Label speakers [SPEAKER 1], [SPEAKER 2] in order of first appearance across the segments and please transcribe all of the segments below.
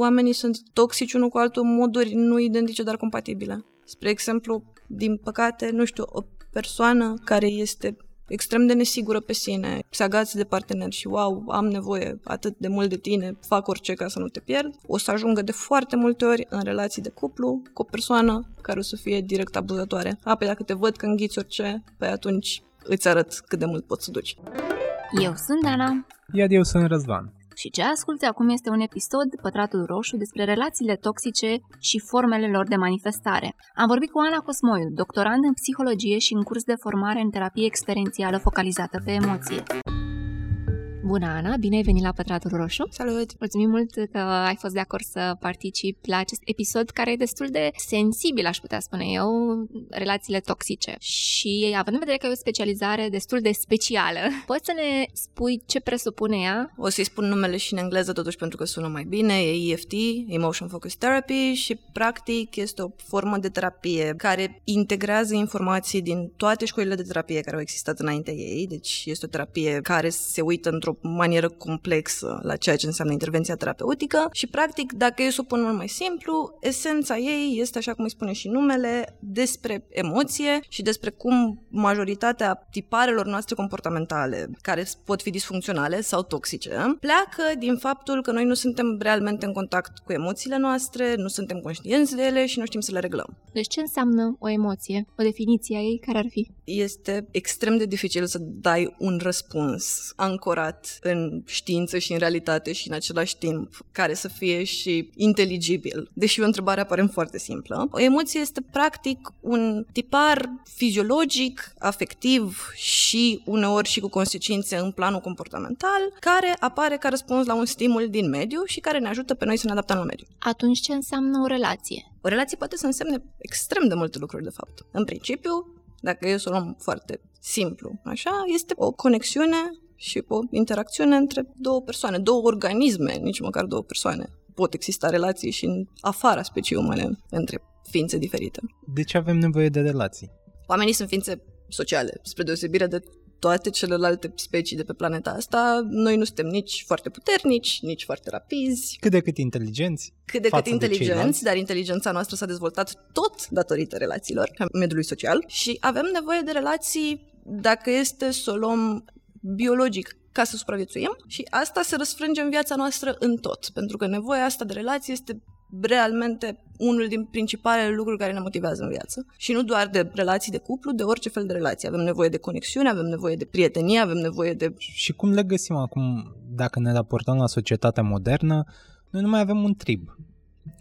[SPEAKER 1] oamenii sunt toxici unul cu altul în moduri nu identice, dar compatibile. Spre exemplu, din păcate, nu știu, o persoană care este extrem de nesigură pe sine, se agați de partener și wow, am nevoie atât de mult de tine, fac orice ca să nu te pierd, o să ajungă de foarte multe ori în relații de cuplu cu o persoană care o să fie direct abuzatoare. A, pe dacă te văd că înghiți orice, pe atunci îți arăt cât de mult poți să duci.
[SPEAKER 2] Eu sunt Dana.
[SPEAKER 3] Iar eu sunt Răzvan
[SPEAKER 2] și ce asculti acum este un episod, Pătratul Roșu, despre relațiile toxice și formele lor de manifestare. Am vorbit cu Ana Cosmoiu, doctorand în psihologie și în curs de formare în terapie experiențială focalizată pe emoție. Bună, Ana! Bine ai venit la Pătratul Roșu!
[SPEAKER 1] Salut!
[SPEAKER 2] Mulțumim mult că ai fost de acord să participi la acest episod care e destul de sensibil, aș putea spune eu, relațiile toxice. Și având în vedere că e o specializare destul de specială, poți să ne spui ce presupune ea?
[SPEAKER 1] O să-i spun numele și în engleză totuși pentru că sună mai bine. E EFT, Emotion Focus Therapy și practic este o formă de terapie care integrează informații din toate școlile de terapie care au existat înainte ei. Deci este o terapie care se uită într-o manieră complexă la ceea ce înseamnă intervenția terapeutică și, practic, dacă eu să o pun mult mai simplu, esența ei este, așa cum îi spune și numele, despre emoție și despre cum majoritatea tiparelor noastre comportamentale, care pot fi disfuncționale sau toxice, pleacă din faptul că noi nu suntem realmente în contact cu emoțiile noastre, nu suntem conștienți de ele și nu știm să le reglăm.
[SPEAKER 2] Deci ce înseamnă o emoție? O definiție a ei care ar fi?
[SPEAKER 1] Este extrem de dificil să dai un răspuns ancorat în știință și în realitate și în același timp care să fie și inteligibil. Deși o întrebare apare foarte simplă. O emoție este practic un tipar fiziologic, afectiv și uneori și cu consecințe în planul comportamental care apare ca răspuns la un stimul din mediu și care ne ajută pe noi să ne adaptăm la mediu.
[SPEAKER 2] Atunci ce înseamnă o relație?
[SPEAKER 1] O relație poate să însemne extrem de multe lucruri, de fapt. În principiu, dacă eu să o luăm foarte simplu, așa, este o conexiune și o interacțiune între două persoane, două organisme, nici măcar două persoane. Pot exista relații și în afara specii umane între ființe diferite.
[SPEAKER 3] De ce avem nevoie de relații?
[SPEAKER 1] Oamenii sunt ființe sociale, spre deosebire de toate celelalte specii de pe planeta asta, noi nu suntem nici foarte puternici, nici foarte rapizi.
[SPEAKER 3] Cât de cât inteligenți.
[SPEAKER 1] Cât de cât inteligenți, dar inteligența noastră s-a dezvoltat tot datorită relațiilor, mediului social și avem nevoie de relații dacă este să o luăm biologic ca să supraviețuim și asta se răsfrânge în viața noastră în tot, pentru că nevoia asta de relație este realmente unul din principalele lucruri care ne motivează în viață. Și nu doar de relații de cuplu, de orice fel de relații. Avem nevoie de conexiune, avem nevoie de prietenie, avem nevoie de...
[SPEAKER 3] Și cum le găsim acum, dacă ne raportăm la societatea modernă, noi nu mai avem un trib.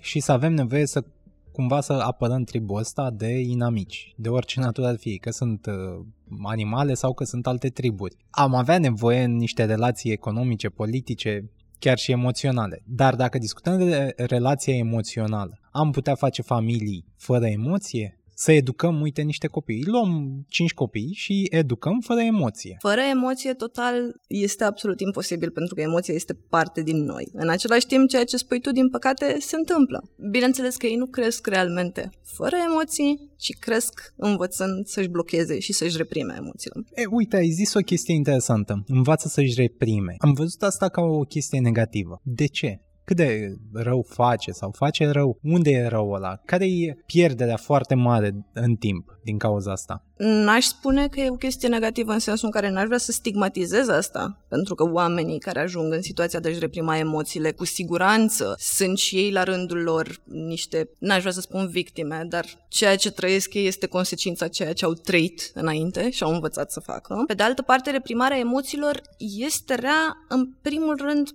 [SPEAKER 3] Și să avem nevoie să cumva să apărăm tribul ăsta de inamici, de orice natură ar fi, că sunt uh, animale sau că sunt alte triburi. Am avea nevoie în niște relații economice, politice, chiar și emoționale. Dar dacă discutăm de relația emoțională, am putea face familii fără emoție? Să educăm, uite, niște copii. Luăm cinci copii și educăm fără emoție.
[SPEAKER 1] Fără emoție total este absolut imposibil pentru că emoția este parte din noi. În același timp, ceea ce spui tu, din păcate, se întâmplă. Bineînțeles că ei nu cresc realmente fără emoții, ci cresc învățând să-și blocheze și să-și reprime emoțiile.
[SPEAKER 3] E, uite, ai zis o chestie interesantă. Învață să-și reprime. Am văzut asta ca o chestie negativă. De ce? Cât de rău face sau face rău, unde e răul ăla, care e pierderea foarte mare în timp din cauza asta?
[SPEAKER 1] N-aș spune că e o chestie negativă în sensul în care n-aș vrea să stigmatizez asta, pentru că oamenii care ajung în situația de a-și reprima emoțiile, cu siguranță sunt și ei la rândul lor niște, n-aș vrea să spun victime, dar ceea ce trăiesc ei este consecința ceea ce au trăit înainte și au învățat să facă. Pe de altă parte, reprimarea emoțiilor este rea în primul rând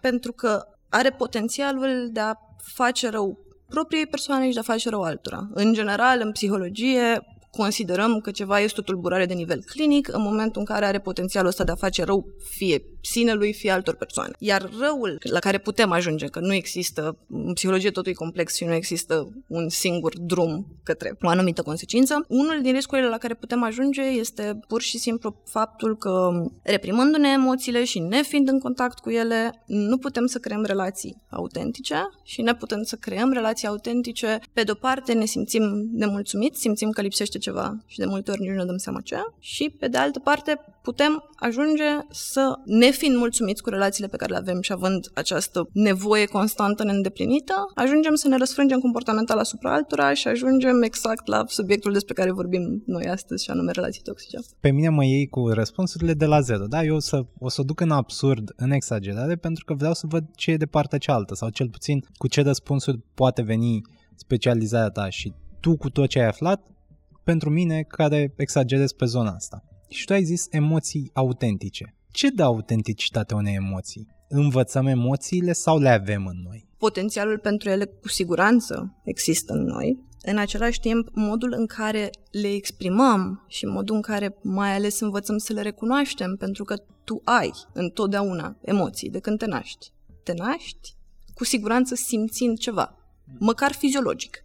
[SPEAKER 1] pentru că are potențialul de a face rău propriei persoane și de a face rău altora. În general, în psihologie, considerăm că ceva este o tulburare de nivel clinic în momentul în care are potențialul ăsta de a face rău fie sinelui, fie altor persoane. Iar răul la care putem ajunge, că nu există, în psihologie totul e complex și nu există un singur drum către o anumită consecință, unul din riscurile la care putem ajunge este pur și simplu faptul că reprimându-ne emoțiile și ne fiind în contact cu ele, nu putem să creăm relații autentice și ne putem să creăm relații autentice. Pe de-o parte ne simțim nemulțumiți, simțim că lipsește ceva și de multe ori nici nu ne dăm seama ce și pe de altă parte putem ajunge să ne nefiind mulțumiți cu relațiile pe care le avem și având această nevoie constantă neîndeplinită, ajungem să ne răsfrângem comportamental asupra altora și ajungem exact la subiectul despre care vorbim noi astăzi, și anume relații toxice.
[SPEAKER 3] Pe mine mă iei cu răspunsurile de la zero, da? Eu o să, o să duc în absurd, în exagerare, pentru că vreau să văd ce e de partea cealaltă sau cel puțin cu ce răspunsuri poate veni specializarea ta și tu cu tot ce ai aflat, pentru mine care exagerez pe zona asta. Și tu ai zis emoții autentice. Ce dă autenticitate unei emoții? Învățăm emoțiile sau le avem în noi?
[SPEAKER 1] Potențialul pentru ele cu siguranță există în noi. În același timp, modul în care le exprimăm și modul în care mai ales învățăm să le recunoaștem, pentru că tu ai întotdeauna emoții de când te naști. Te naști cu siguranță simțind ceva, măcar fiziologic.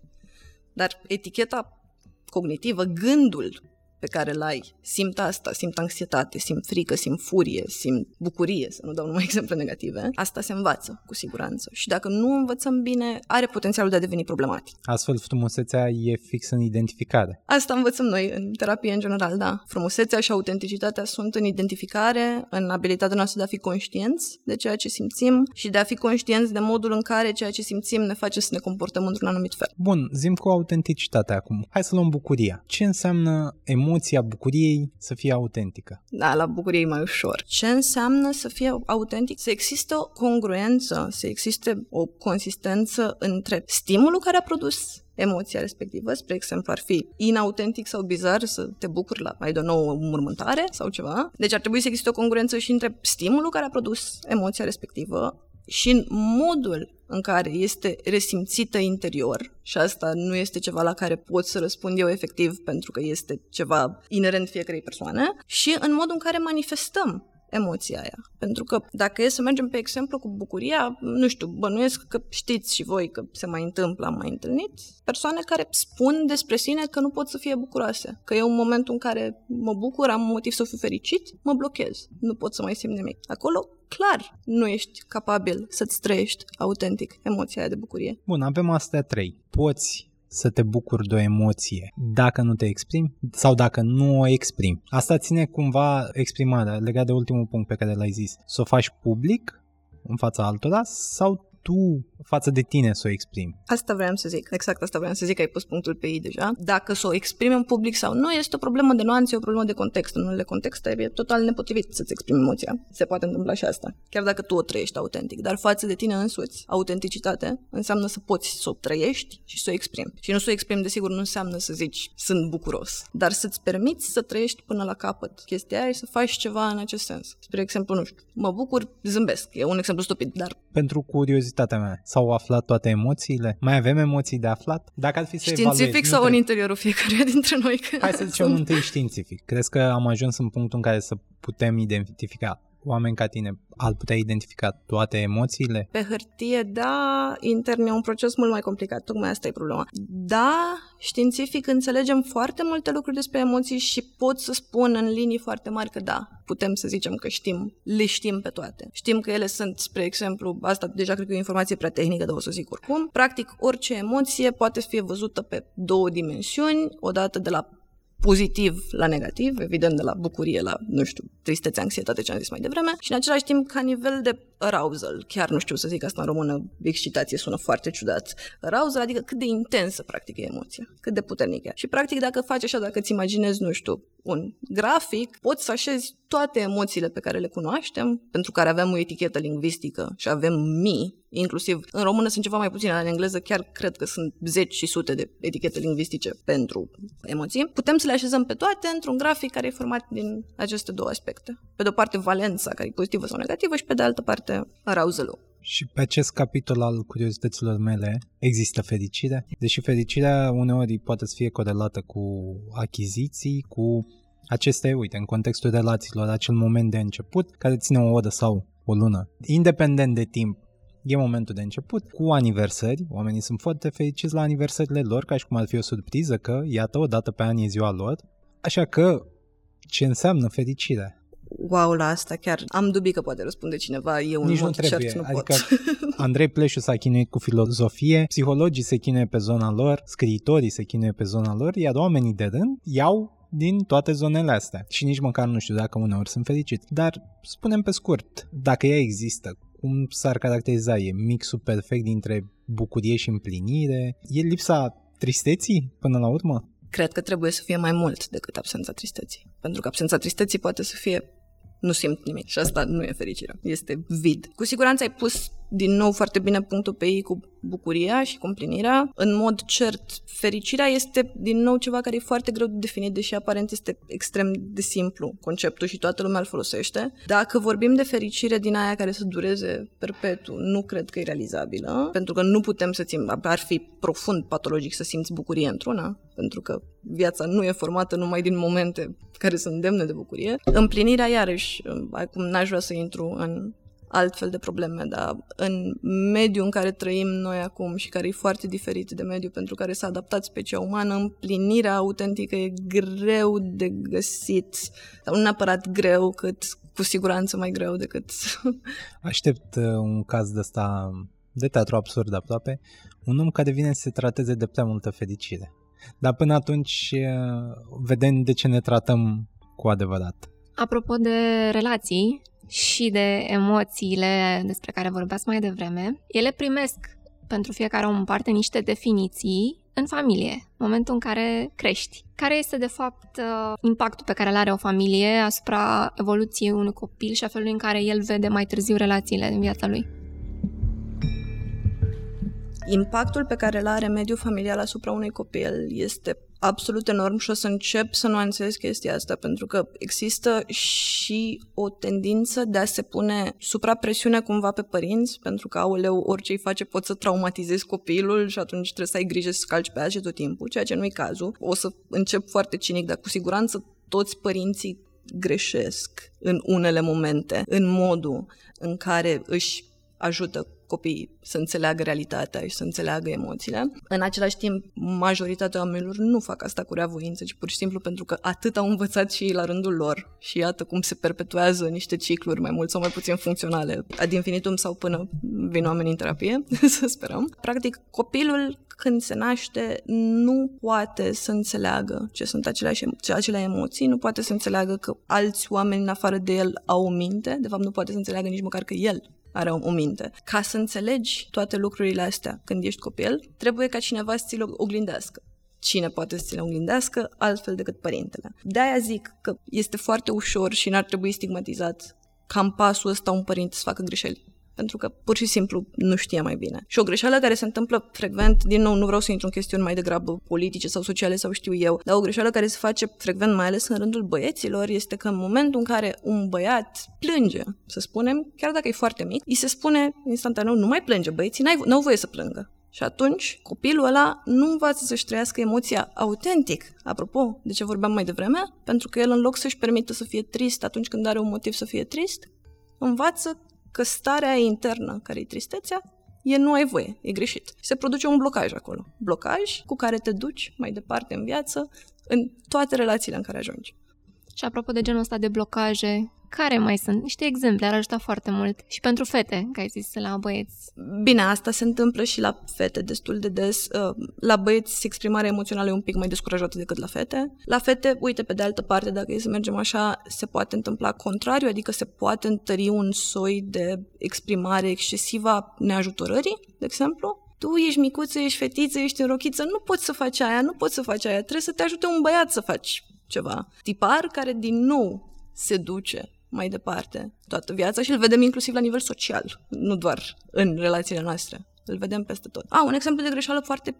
[SPEAKER 1] Dar eticheta cognitivă, gândul pe care îl ai, simt asta, simt anxietate, simt frică, simt furie, simt bucurie, să nu dau numai exemple negative, asta se învață cu siguranță. Și dacă nu învățăm bine, are potențialul de a deveni problematic.
[SPEAKER 3] Astfel, frumusețea e fix în identificare.
[SPEAKER 1] Asta învățăm noi în terapie în general, da. Frumusețea și autenticitatea sunt în identificare, în abilitatea noastră de a fi conștienți de ceea ce simțim și de a fi conștienți de modul în care ceea ce simțim ne face să ne comportăm într-un anumit fel.
[SPEAKER 3] Bun, zim cu autenticitatea acum. Hai să luăm bucuria. Ce înseamnă emoția emoția bucuriei să fie autentică.
[SPEAKER 1] Da, la bucurie e mai ușor. Ce înseamnă să fie autentic? Să existe o congruență, să existe o consistență între stimulul care a produs emoția respectivă, spre exemplu, ar fi inautentic sau bizar să te bucuri la, mai de nou, o mormântare sau ceva. Deci ar trebui să existe o congruență și între stimulul care a produs emoția respectivă și în modul în care este resimțită interior și asta nu este ceva la care pot să răspund eu efectiv pentru că este ceva inerent fiecarei persoane și în modul în care manifestăm emoția aia. Pentru că dacă e să mergem pe exemplu cu bucuria, nu știu, bănuiesc că știți și voi că se mai întâmplă, am mai întâlnit persoane care spun despre sine că nu pot să fie bucuroase, că eu în momentul în care mă bucur, am motiv să fiu fericit, mă blochez, nu pot să mai simt nimic. Acolo clar nu ești capabil să-ți trăiești autentic emoția de bucurie.
[SPEAKER 3] Bun, avem astea trei. Poți să te bucuri de o emoție dacă nu te exprimi sau dacă nu o exprimi. Asta ține cumva exprimarea, legat de ultimul punct pe care l-ai zis. Să o faci public în fața altora sau tu față de tine să o exprimi.
[SPEAKER 1] Asta vreau să zic, exact asta vreau să zic, ai pus punctul pe ei deja. Dacă să o exprimi în public sau nu, este o problemă de nuanțe, o problemă de context. În unele contexte e total nepotrivit să-ți exprimi emoția. Se poate întâmpla și asta, chiar dacă tu o trăiești autentic. Dar față de tine însuți, autenticitate înseamnă să poți să o trăiești și să o exprimi. Și nu să o exprimi, desigur, nu înseamnă să zici sunt bucuros, dar să-ți permiți să trăiești până la capăt chestia aia și să faci ceva în acest sens. Spre exemplu, nu știu, mă bucur, zâmbesc. E un exemplu stupid, dar...
[SPEAKER 3] Pentru curiozitatea mea, s-au aflat toate emoțiile? Mai avem emoții de aflat? Dacă ar fi să
[SPEAKER 1] Științific
[SPEAKER 3] evaluezi,
[SPEAKER 1] sau în interiorul fiecăruia dintre noi?
[SPEAKER 3] Hai să zicem întâi științific. Crezi că am ajuns în punctul în care să putem identifica oameni ca tine ar putea identifica toate emoțiile?
[SPEAKER 1] Pe hârtie, da, intern e un proces mult mai complicat, tocmai asta e problema. Da, științific înțelegem foarte multe lucruri despre emoții și pot să spun în linii foarte mari că da, putem să zicem că știm, le știm pe toate. Știm că ele sunt, spre exemplu, asta deja cred că e o informație prea tehnică, dar o să zic oricum. Practic, orice emoție poate fi văzută pe două dimensiuni, odată de la pozitiv la negativ, evident de la bucurie la, nu știu, tristețe, anxietate, ce am zis mai devreme, și în același timp ca nivel de arousal, chiar nu știu să zic asta în română, excitație sună foarte ciudat. Arousal adică cât de intensă practic e emoția, cât de puternică. Și practic dacă faci așa, dacă îți imaginezi, nu știu, un grafic, poți să așezi toate emoțiile pe care le cunoaștem, pentru care avem o etichetă lingvistică și avem mii, inclusiv în română sunt ceva mai puține, dar în engleză chiar cred că sunt zeci și sute de etichete lingvistice pentru emoții. Putem să le așezăm pe toate într-un grafic care e format din aceste două aspecte. Pe de o parte valența, care e pozitivă sau negativă, și pe de altă parte arousal
[SPEAKER 3] și pe acest capitol al curiozităților mele există fericire, deși fericirea uneori poate să fie corelată cu achiziții, cu aceste, uite, în contextul relațiilor, acel moment de început, care ține o oră sau o lună, independent de timp, E momentul de început, cu aniversări, oamenii sunt foarte fericiți la aniversările lor, ca și cum ar fi o surpriză că, iată, o dată pe an e ziua lor. Așa că, ce înseamnă fericirea?
[SPEAKER 1] Wow la asta, chiar am dubii că poate răspunde cineva, eu
[SPEAKER 3] Nici
[SPEAKER 1] în
[SPEAKER 3] nu trebuie.
[SPEAKER 1] cert nu
[SPEAKER 3] adică
[SPEAKER 1] pot.
[SPEAKER 3] Andrei Pleșu s-a chinuit cu filozofie, psihologii se chinuie pe zona lor, scriitorii se chinuie pe zona lor, iar oamenii de rând iau din toate zonele astea. Și nici măcar nu știu dacă uneori sunt fericit. Dar spunem pe scurt, dacă ea există, cum s-ar caracteriza? E mixul perfect dintre bucurie și împlinire? E lipsa tristeții până la urmă?
[SPEAKER 1] Cred că trebuie să fie mai mult decât absența tristeții. Pentru că absența tristeții poate să fie nu simt nimic și asta nu e fericirea, este vid. Cu siguranță ai pus din nou foarte bine punctul pe ei cu bucuria și cu împlinirea. În mod cert, fericirea este din nou ceva care e foarte greu de definit, deși aparent este extrem de simplu conceptul și toată lumea îl folosește. Dacă vorbim de fericire din aia care să dureze perpetu, nu cred că e realizabilă, pentru că nu putem să ținem, ar fi profund patologic să simți bucurie într-una, pentru că viața nu e formată numai din momente care sunt demne de bucurie. Împlinirea, iarăși, acum n-aș vrea să intru în altfel de probleme, dar în mediul în care trăim noi acum și care e foarte diferit de mediul pentru care s-a adaptat specia umană, împlinirea autentică e greu de găsit. Sau nu neapărat greu, cât cu siguranță mai greu decât...
[SPEAKER 3] Aștept uh, un caz de ăsta de teatru absurd aproape, un om care vine să se trateze de prea multă fericire. Dar până atunci uh, vedem de ce ne tratăm cu adevărat.
[SPEAKER 2] Apropo de relații, și de emoțiile despre care vorbeați mai devreme, ele primesc pentru fiecare om în parte niște definiții în familie, momentul în care crești. Care este, de fapt, uh, impactul pe care îl are o familie asupra evoluției unui copil și a felului în care el vede mai târziu relațiile în viața lui?
[SPEAKER 1] Impactul pe care îl are mediul familial asupra unui copil este absolut enorm și o să încep să nuanțez chestia asta, pentru că există și o tendință de a se pune suprapresiune cumva pe părinți, pentru că, auleu, orice îi face poți să traumatizezi copilul și atunci trebuie să ai grijă să calci pe aia tot timpul, ceea ce nu e cazul. O să încep foarte cinic, dar cu siguranță toți părinții greșesc în unele momente, în modul în care își ajută copiii să înțeleagă realitatea și să înțeleagă emoțiile. În același timp, majoritatea oamenilor nu fac asta cu reavoință, ci pur și simplu pentru că atât au învățat și ei la rândul lor și iată cum se perpetuează niște cicluri mai mult sau mai puțin funcționale, ad infinitum sau până vin oamenii în terapie, să sperăm. Practic, copilul când se naște nu poate să înțeleagă ce sunt aceleași, acele emoții, nu poate să înțeleagă că alți oameni în afară de el au o minte, de fapt nu poate să înțeleagă nici măcar că el are o minte. Ca să înțelegi toate lucrurile astea când ești copil, trebuie ca cineva să ți-l oglindească. Cine poate să ți le oglindească altfel decât părintele. De-aia zic că este foarte ușor și n-ar trebui stigmatizat cam pasul ăsta un părinte să facă greșeli pentru că pur și simplu nu știe mai bine. Și o greșeală care se întâmplă frecvent, din nou, nu vreau să intru în chestiuni mai degrabă politice sau sociale sau știu eu, dar o greșeală care se face frecvent, mai ales în rândul băieților, este că în momentul în care un băiat plânge, să spunem, chiar dacă e foarte mic, îi se spune instantaneu, nu mai plânge, băieții n-au voie să plângă. Și atunci copilul ăla nu învață să-și trăiască emoția autentic, apropo de ce vorbeam mai devreme, pentru că el în loc să-și permită să fie trist atunci când are un motiv să fie trist, învață că starea internă, care e tristețea, e nu ai voie, e greșit. Se produce un blocaj acolo. Blocaj cu care te duci mai departe în viață, în toate relațiile în care ajungi.
[SPEAKER 2] Și apropo de genul ăsta de blocaje, care mai sunt? Niște exemple ar ajuta foarte mult. Și pentru fete, că ai zis la băieți.
[SPEAKER 1] Bine, asta se întâmplă și la fete destul de des. Uh, la băieți exprimarea emoțională e un pic mai descurajată decât la fete. La fete, uite, pe de altă parte, dacă e să mergem așa, se poate întâmpla contrariu, adică se poate întări un soi de exprimare excesivă a neajutorării, de exemplu tu ești micuță, ești fetiță, ești rochiță, nu poți să faci aia, nu poți să faci aia, trebuie să te ajute un băiat să faci ceva. Tipar care din nou se duce mai departe toată viața și îl vedem inclusiv la nivel social, nu doar în relațiile noastre. Îl vedem peste tot. A, un exemplu de greșeală foarte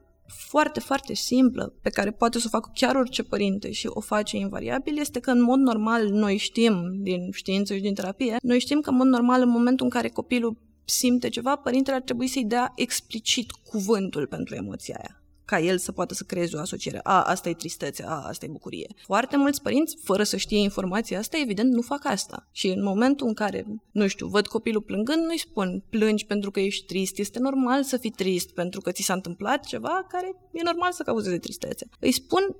[SPEAKER 1] foarte, foarte simplă, pe care poate să o facă chiar orice părinte și o face invariabil, este că în mod normal noi știm din știință și din terapie, noi știm că în mod normal în momentul în care copilul simte ceva, părintele ar trebui să-i dea explicit cuvântul pentru emoția aia ca el să poată să creeze o asociere. A, asta e tristețe, a, asta e bucurie. Foarte mulți părinți, fără să știe informația asta, evident, nu fac asta. Și în momentul în care, nu știu, văd copilul plângând, nu-i spun plângi pentru că ești trist, este normal să fii trist pentru că ți s-a întâmplat ceva care e normal să cauzeze tristețe. Îi spun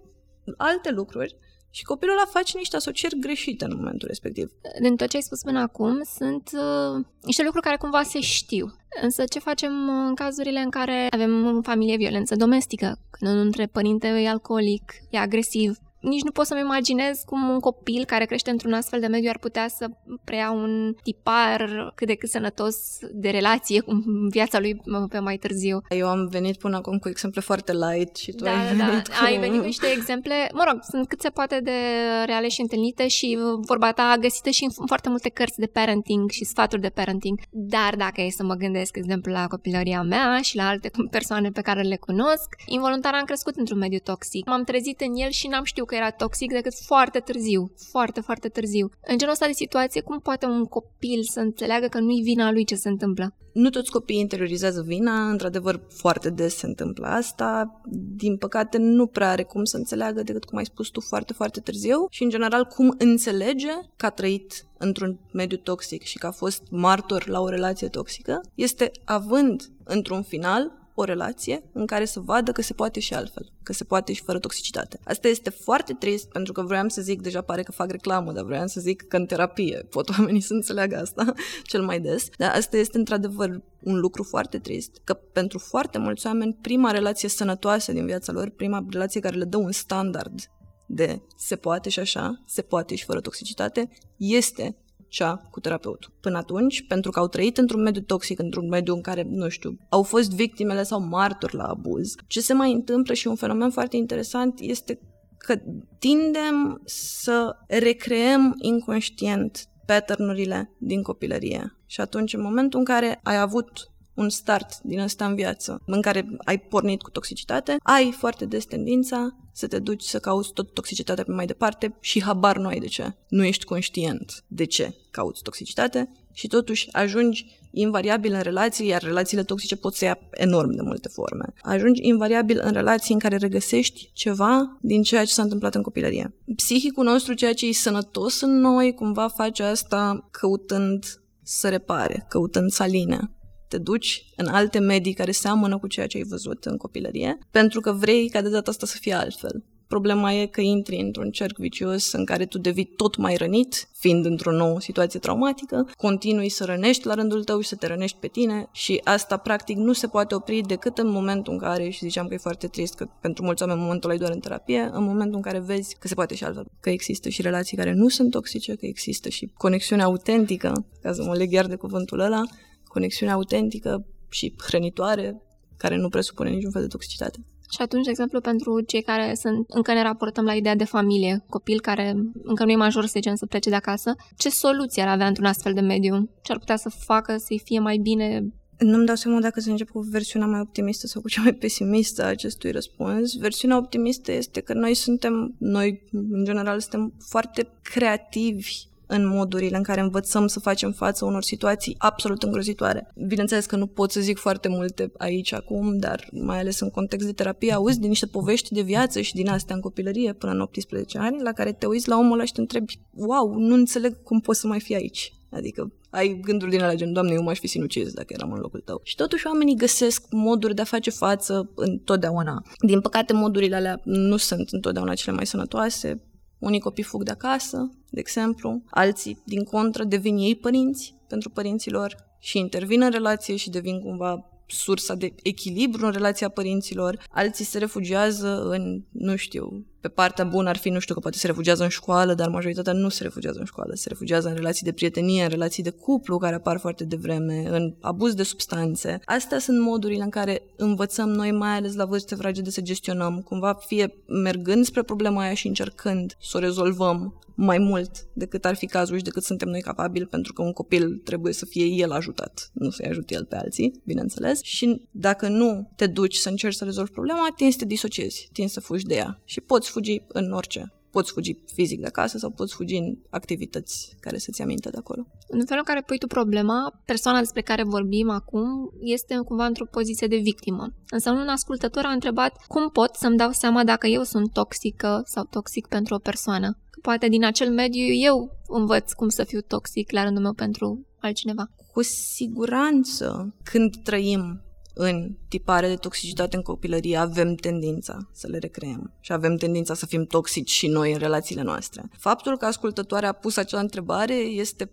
[SPEAKER 1] alte lucruri și copilul ăla face niște asocieri greșite în momentul respectiv.
[SPEAKER 2] Din tot ce ai spus până acum, sunt uh, niște lucruri care cumva se știu. Însă ce facem în cazurile în care avem în familie violență domestică? Când unul dintre părinte e alcoolic, e agresiv, nici nu pot să-mi imaginez cum un copil care crește într-un astfel de mediu ar putea să preia un tipar cât de cât sănătos de relație cu viața lui pe mai târziu.
[SPEAKER 1] Eu am venit până acum cu exemple foarte light și tu
[SPEAKER 2] da,
[SPEAKER 1] ai
[SPEAKER 2] da,
[SPEAKER 1] venit
[SPEAKER 2] da.
[SPEAKER 1] cu...
[SPEAKER 2] Ai venit cu niște exemple, mă rog, sunt cât se poate de reale și întâlnite și vorba ta găsită și în foarte multe cărți de parenting și sfaturi de parenting. Dar dacă e să mă gândesc, de exemplu, la copilăria mea și la alte persoane pe care le cunosc, involuntar am crescut într-un mediu toxic. M-am trezit în el și n-am știut că era toxic decât foarte târziu. Foarte, foarte târziu. În genul ăsta de situație, cum poate un copil să înțeleagă că nu-i vina lui ce se întâmplă?
[SPEAKER 1] Nu toți copiii interiorizează vina, într-adevăr foarte des se întâmplă asta. Din păcate nu prea are cum să înțeleagă decât cum ai spus tu foarte, foarte târziu și în general cum înțelege că a trăit într-un mediu toxic și că a fost martor la o relație toxică, este având într-un final o relație în care să vadă că se poate și altfel, că se poate și fără toxicitate. Asta este foarte trist pentru că vroiam să zic, deja pare că fac reclamă, dar vroiam să zic că în terapie pot oamenii să înțeleagă asta cel mai des. Dar asta este într-adevăr un lucru foarte trist, că pentru foarte mulți oameni prima relație sănătoasă din viața lor, prima relație care le dă un standard de se poate și așa, se poate și fără toxicitate, este cea cu terapeutul. Până atunci, pentru că au trăit într-un mediu toxic, într-un mediu în care, nu știu, au fost victimele sau martori la abuz, ce se mai întâmplă și un fenomen foarte interesant este că tindem să recreăm inconștient patternurile din copilărie. Și atunci, în momentul în care ai avut un start din ăsta în viață, în care ai pornit cu toxicitate, ai foarte des tendința să te duci să cauți tot toxicitatea pe mai departe și habar nu ai de ce. Nu ești conștient de ce cauți toxicitate și totuși ajungi invariabil în relații, iar relațiile toxice pot să ia enorm de multe forme. Ajungi invariabil în relații în care regăsești ceva din ceea ce s-a întâmplat în copilărie. Psihicul nostru, ceea ce e sănătos în noi, cumva face asta căutând să repare, căutând să aline te duci în alte medii care seamănă cu ceea ce ai văzut în copilărie, pentru că vrei ca de data asta să fie altfel. Problema e că intri într-un cerc vicios în care tu devii tot mai rănit, fiind într-o nouă situație traumatică, continui să rănești la rândul tău și să te rănești pe tine și asta practic nu se poate opri decât în momentul în care, și ziceam că e foarte trist că pentru mulți oameni momentul ăla e doar în terapie, în momentul în care vezi că se poate și altfel, că există și relații care nu sunt toxice, că există și conexiune autentică, ca să mă leg iar de cuvântul ăla, conexiune autentică și hrănitoare, care nu presupune niciun fel de toxicitate.
[SPEAKER 2] Și atunci, de exemplu, pentru cei care sunt, încă ne raportăm la ideea de familie, copil care încă nu e major să zicem să plece de acasă, ce soluție ar avea într-un astfel de mediu? Ce ar putea să facă să-i fie mai bine
[SPEAKER 1] nu-mi dau seama dacă să încep cu versiunea mai optimistă sau cu cea mai pesimistă a acestui răspuns. Versiunea optimistă este că noi suntem, noi în general suntem foarte creativi în modurile în care învățăm să facem față unor situații absolut îngrozitoare. Bineînțeles că nu pot să zic foarte multe aici acum, dar mai ales în context de terapie, auzi din niște povești de viață și din astea în copilărie până în 18 ani, la care te uiți la omul ăla și te întrebi, wow, nu înțeleg cum poți să mai fii aici. Adică ai gânduri din alea gen, doamne, eu m-aș fi sinucis dacă eram în locul tău. Și totuși oamenii găsesc moduri de a face față întotdeauna. Din păcate, modurile alea nu sunt întotdeauna cele mai sănătoase. Unii copii fug de acasă, de exemplu, alții, din contră, devin ei părinți pentru părinților și intervin în relație și devin cumva sursa de echilibru în relația părinților, alții se refugiază în, nu știu, pe partea bună ar fi, nu știu, că poate se refugiază în școală, dar majoritatea nu se refugiază în școală, se refugiază în relații de prietenie, în relații de cuplu care apar foarte devreme, în abuz de substanțe. Astea sunt modurile în care învățăm noi, mai ales la vârste fragede, să gestionăm, cumva fie mergând spre problema aia și încercând să o rezolvăm mai mult decât ar fi cazul și decât suntem noi capabili, pentru că un copil trebuie să fie el ajutat, nu să-i ajute el pe alții, bineînțeles. Și dacă nu te duci să încerci să rezolvi problema, tinzi să te disociezi, tinzi să fugi de ea și poți fugi în orice. Poți fugi fizic de acasă sau poți fugi în activități care să-ți aminte de acolo.
[SPEAKER 2] În felul în care pui tu problema, persoana despre care vorbim acum este cumva într-o poziție de victimă. Însă un ascultător a întrebat cum pot să-mi dau seama dacă eu sunt toxică sau toxic pentru o persoană. Că poate din acel mediu eu învăț cum să fiu toxic la rândul meu pentru altcineva.
[SPEAKER 1] Cu siguranță, când trăim în tipare de toxicitate în copilărie avem tendința să le recreăm și avem tendința să fim toxici și noi în relațiile noastre. Faptul că ascultătoarea a pus acea întrebare este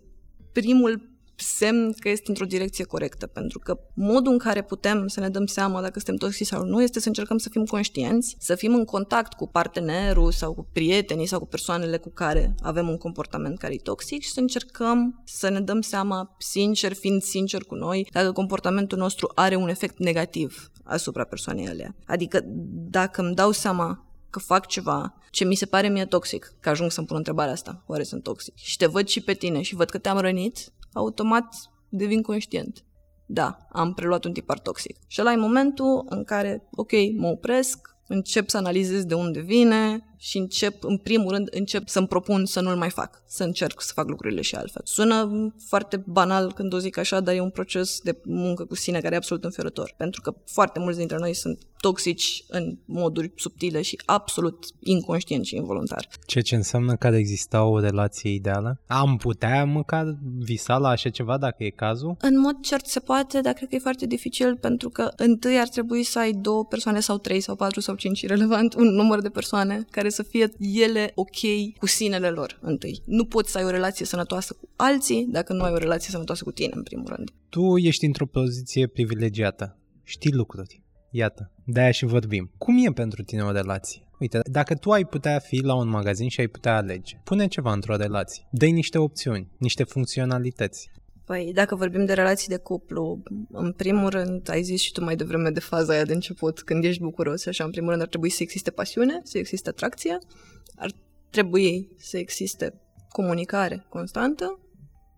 [SPEAKER 1] primul semn că este într-o direcție corectă, pentru că modul în care putem să ne dăm seama dacă suntem toxici sau nu este să încercăm să fim conștienți, să fim în contact cu partenerul sau cu prietenii sau cu persoanele cu care avem un comportament care e toxic și să încercăm să ne dăm seama, sincer, fiind sincer cu noi, dacă comportamentul nostru are un efect negativ asupra persoanei alea. Adică dacă îmi dau seama că fac ceva ce mi se pare mie toxic, că ajung să-mi pun întrebarea asta, oare sunt toxic, și te văd și pe tine și văd că te-am rănit, automat devin conștient. Da, am preluat un tipar toxic. Și ăla e momentul în care, ok, mă opresc, încep să analizez de unde vine și încep, în primul rând, încep să-mi propun să nu-l mai fac, să încerc să fac lucrurile și altfel. Sună foarte banal când o zic așa, dar e un proces de muncă cu sine care e absolut înfiorător, pentru că foarte mulți dintre noi sunt toxici în moduri subtile și absolut inconștient și involuntar.
[SPEAKER 3] Ce ce înseamnă că ar exista o relație ideală? Am putea măcar visa la așa ceva dacă e cazul?
[SPEAKER 1] În mod cert se poate, dar cred că e foarte dificil pentru că întâi ar trebui să ai două persoane sau trei sau patru sau cinci, relevant, un număr de persoane care să fie ele ok cu sinele lor întâi. Nu poți să ai o relație sănătoasă cu alții dacă nu ai o relație sănătoasă cu tine, în primul rând.
[SPEAKER 3] Tu ești într-o poziție privilegiată. Știi lucruri. Iată, de-aia și vorbim. Cum e pentru tine o relație? Uite, dacă tu ai putea fi la un magazin și ai putea alege, pune ceva într-o relație. dă niște opțiuni, niște funcționalități.
[SPEAKER 1] Păi, dacă vorbim de relații de cuplu, în primul rând, ai zis și tu mai devreme de faza aia de început, când ești bucuros, așa, în primul rând ar trebui să existe pasiune, să existe atracție, ar trebui să existe comunicare constantă,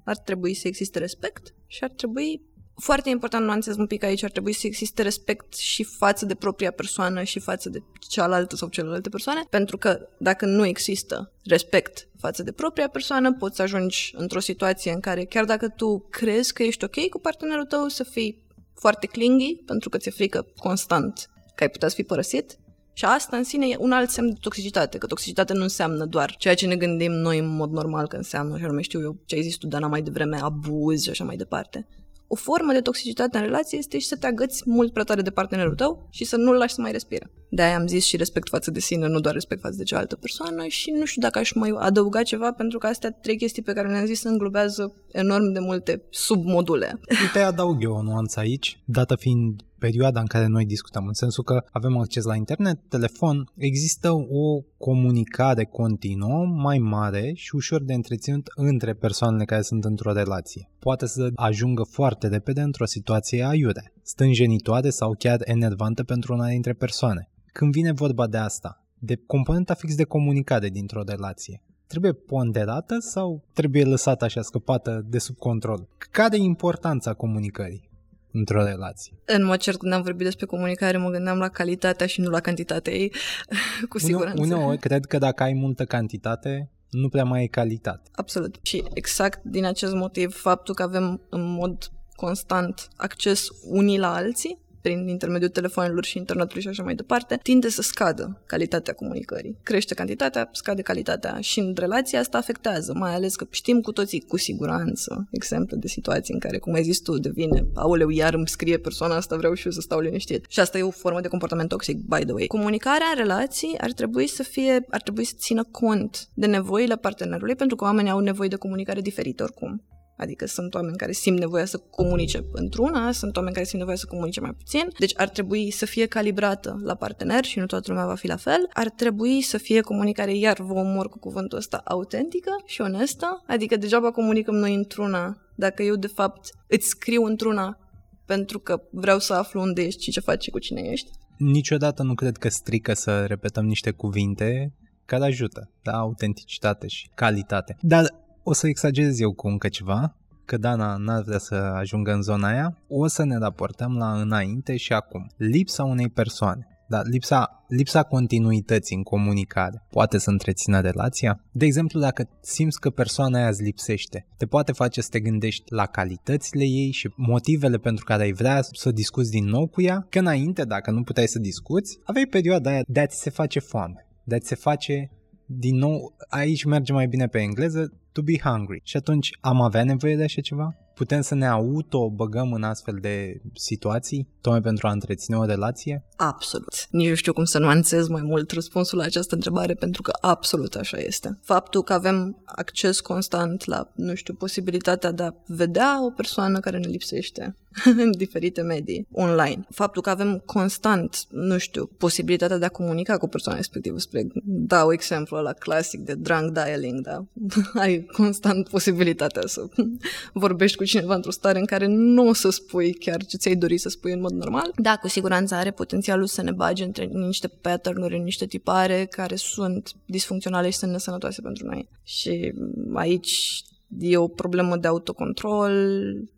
[SPEAKER 1] ar trebui să existe respect și ar trebui foarte important, nuanțez un pic aici, ar trebui să existe respect și față de propria persoană și față de cealaltă sau celelalte persoane, pentru că dacă nu există respect față de propria persoană, poți să ajungi într-o situație în care chiar dacă tu crezi că ești ok cu partenerul tău, să fii foarte clingy, pentru că ți-e frică constant că ai putea să fii părăsit, și asta în sine e un alt semn de toxicitate, că toxicitatea nu înseamnă doar ceea ce ne gândim noi în mod normal că înseamnă, și anume știu eu ce ai zis tu, Dana, mai devreme, abuz și așa mai departe o formă de toxicitate în relație este și să te agăți mult prea tare de partenerul tău și să nu-l lași să mai respire. De-aia am zis și respect față de sine, nu doar respect față de cealaltă persoană și nu știu dacă aș mai adăuga ceva, pentru că astea trei chestii pe care le-am zis înglobează enorm de multe submodule.
[SPEAKER 3] Uite, adaug eu o nuanță aici, dată fiind perioada în care noi discutăm, în sensul că avem acces la internet, telefon, există o comunicare continuă mai mare și ușor de întreținut între persoanele care sunt într-o relație. Poate să ajungă foarte repede într-o situație aiure, stânjenitoare sau chiar enervantă pentru una dintre persoane. Când vine vorba de asta, de componenta fix de comunicare dintr-o relație, trebuie ponderată sau trebuie lăsată așa scăpată de sub control? Care e importanța comunicării? Într-o relație.
[SPEAKER 1] În mod cert, când am vorbit despre comunicare, mă gândeam la calitatea și nu la cantitatea ei, cu siguranță.
[SPEAKER 3] Uneori, cred că dacă ai multă cantitate, nu prea mai e calitate.
[SPEAKER 1] Absolut. Și exact din acest motiv, faptul că avem în mod constant acces unii la alții, prin intermediul telefonelor și internetului și așa mai departe, tinde să scadă calitatea comunicării. Crește cantitatea, scade calitatea și în relația asta afectează, mai ales că știm cu toții cu siguranță exemple de situații în care, cum ai zis tu, devine, aoleu, iar îmi scrie persoana asta, vreau și eu să stau liniștit. Și asta e o formă de comportament toxic, by the way. Comunicarea în relații ar trebui să fie, ar trebui să țină cont de nevoile partenerului, pentru că oamenii au nevoi de comunicare diferite oricum. Adică sunt oameni care simt nevoia să comunice într-una, sunt oameni care simt nevoia să comunice mai puțin, deci ar trebui să fie calibrată la partener și nu toată lumea va fi la fel. Ar trebui să fie comunicare, iar vă omor cu cuvântul ăsta, autentică și onestă, adică degeaba comunicăm noi într-una dacă eu de fapt îți scriu într-una pentru că vreau să aflu unde ești și ce faci și cu cine ești.
[SPEAKER 3] Niciodată nu cred că strică să repetăm niște cuvinte care ajută, da, autenticitate și calitate. Dar o să exagerez eu cu încă ceva, că Dana n-ar vrea să ajungă în zona aia, o să ne raportăm la înainte și acum. Lipsa unei persoane. Da, lipsa, lipsa continuității în comunicare poate să întrețină relația? De exemplu, dacă simți că persoana aia îți lipsește, te poate face să te gândești la calitățile ei și motivele pentru care ai vrea să discuți din nou cu ea, că înainte, dacă nu puteai să discuți, aveai perioada aia de a-ți se face foame, de a-ți se face din nou, aici merge mai bine pe engleză, to be hungry. Și atunci am avea nevoie de așa ceva? putem să ne auto-băgăm în astfel de situații, tocmai pentru a întreține o relație?
[SPEAKER 1] Absolut. Nici nu știu cum să nuanțez mai mult răspunsul la această întrebare, pentru că absolut așa este. Faptul că avem acces constant la, nu știu, posibilitatea de a vedea o persoană care ne lipsește, în diferite medii online. Faptul că avem constant, nu știu, posibilitatea de a comunica cu persoana respectivă, spre, dau exemplu la clasic de drunk dialing, da? Ai constant posibilitatea să vorbești cu cineva într-o stare în care nu o să spui chiar ce ți-ai dori să spui în mod normal. Da, cu siguranță are potențialul să ne bage între niște pattern-uri, în niște tipare care sunt disfuncționale și sunt nesănătoase pentru noi. Și aici e o problemă de autocontrol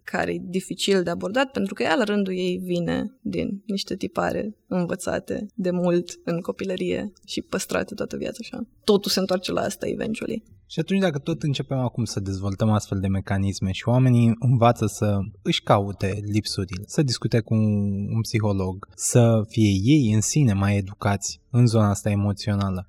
[SPEAKER 1] care e dificil de abordat pentru că ea la rândul ei vine din niște tipare învățate de mult în copilărie și păstrate toată viața așa. Totul se întoarce la asta eventually.
[SPEAKER 3] Și atunci dacă tot începem acum să dezvoltăm astfel de mecanisme și oamenii învață să își caute lipsurile, să discute cu un psiholog, să fie ei în sine mai educați în zona asta emoțională,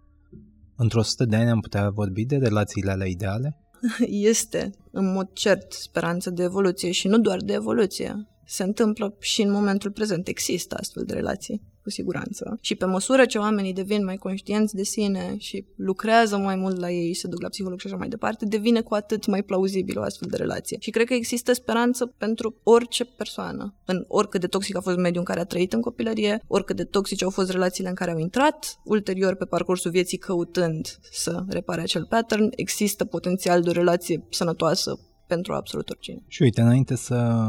[SPEAKER 3] într-o sută de ani am putea vorbi de relațiile alea ideale?
[SPEAKER 1] este, în mod cert, speranță de evoluție și nu doar de evoluție. Se întâmplă și în momentul prezent. Există astfel de relații cu siguranță. Și pe măsură ce oamenii devin mai conștienți de sine și lucrează mai mult la ei, se duc la psiholog și așa mai departe, devine cu atât mai plauzibil o astfel de relație. Și cred că există speranță pentru orice persoană, în oricât de toxic a fost mediul în care a trăit în copilărie, oricât de toxice au fost relațiile în care au intrat, ulterior pe parcursul vieții căutând să repare acel pattern, există potențial de o relație sănătoasă pentru absolut oricine.
[SPEAKER 3] Și uite, înainte să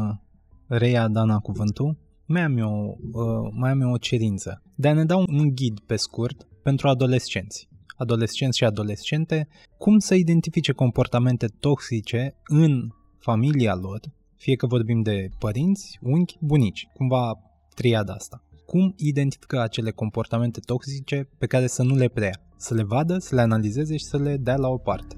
[SPEAKER 3] reia Dana cuvântul, mai am eu, uh, mai am eu o cerință de a ne da un ghid pe scurt pentru adolescenți adolescenți și adolescente, cum să identifice comportamente toxice în familia lor, fie că vorbim de părinți, unchi, bunici, cumva triada asta. Cum identifică acele comportamente toxice pe care să nu le prea, să le vadă, să le analizeze și să le dea la o parte.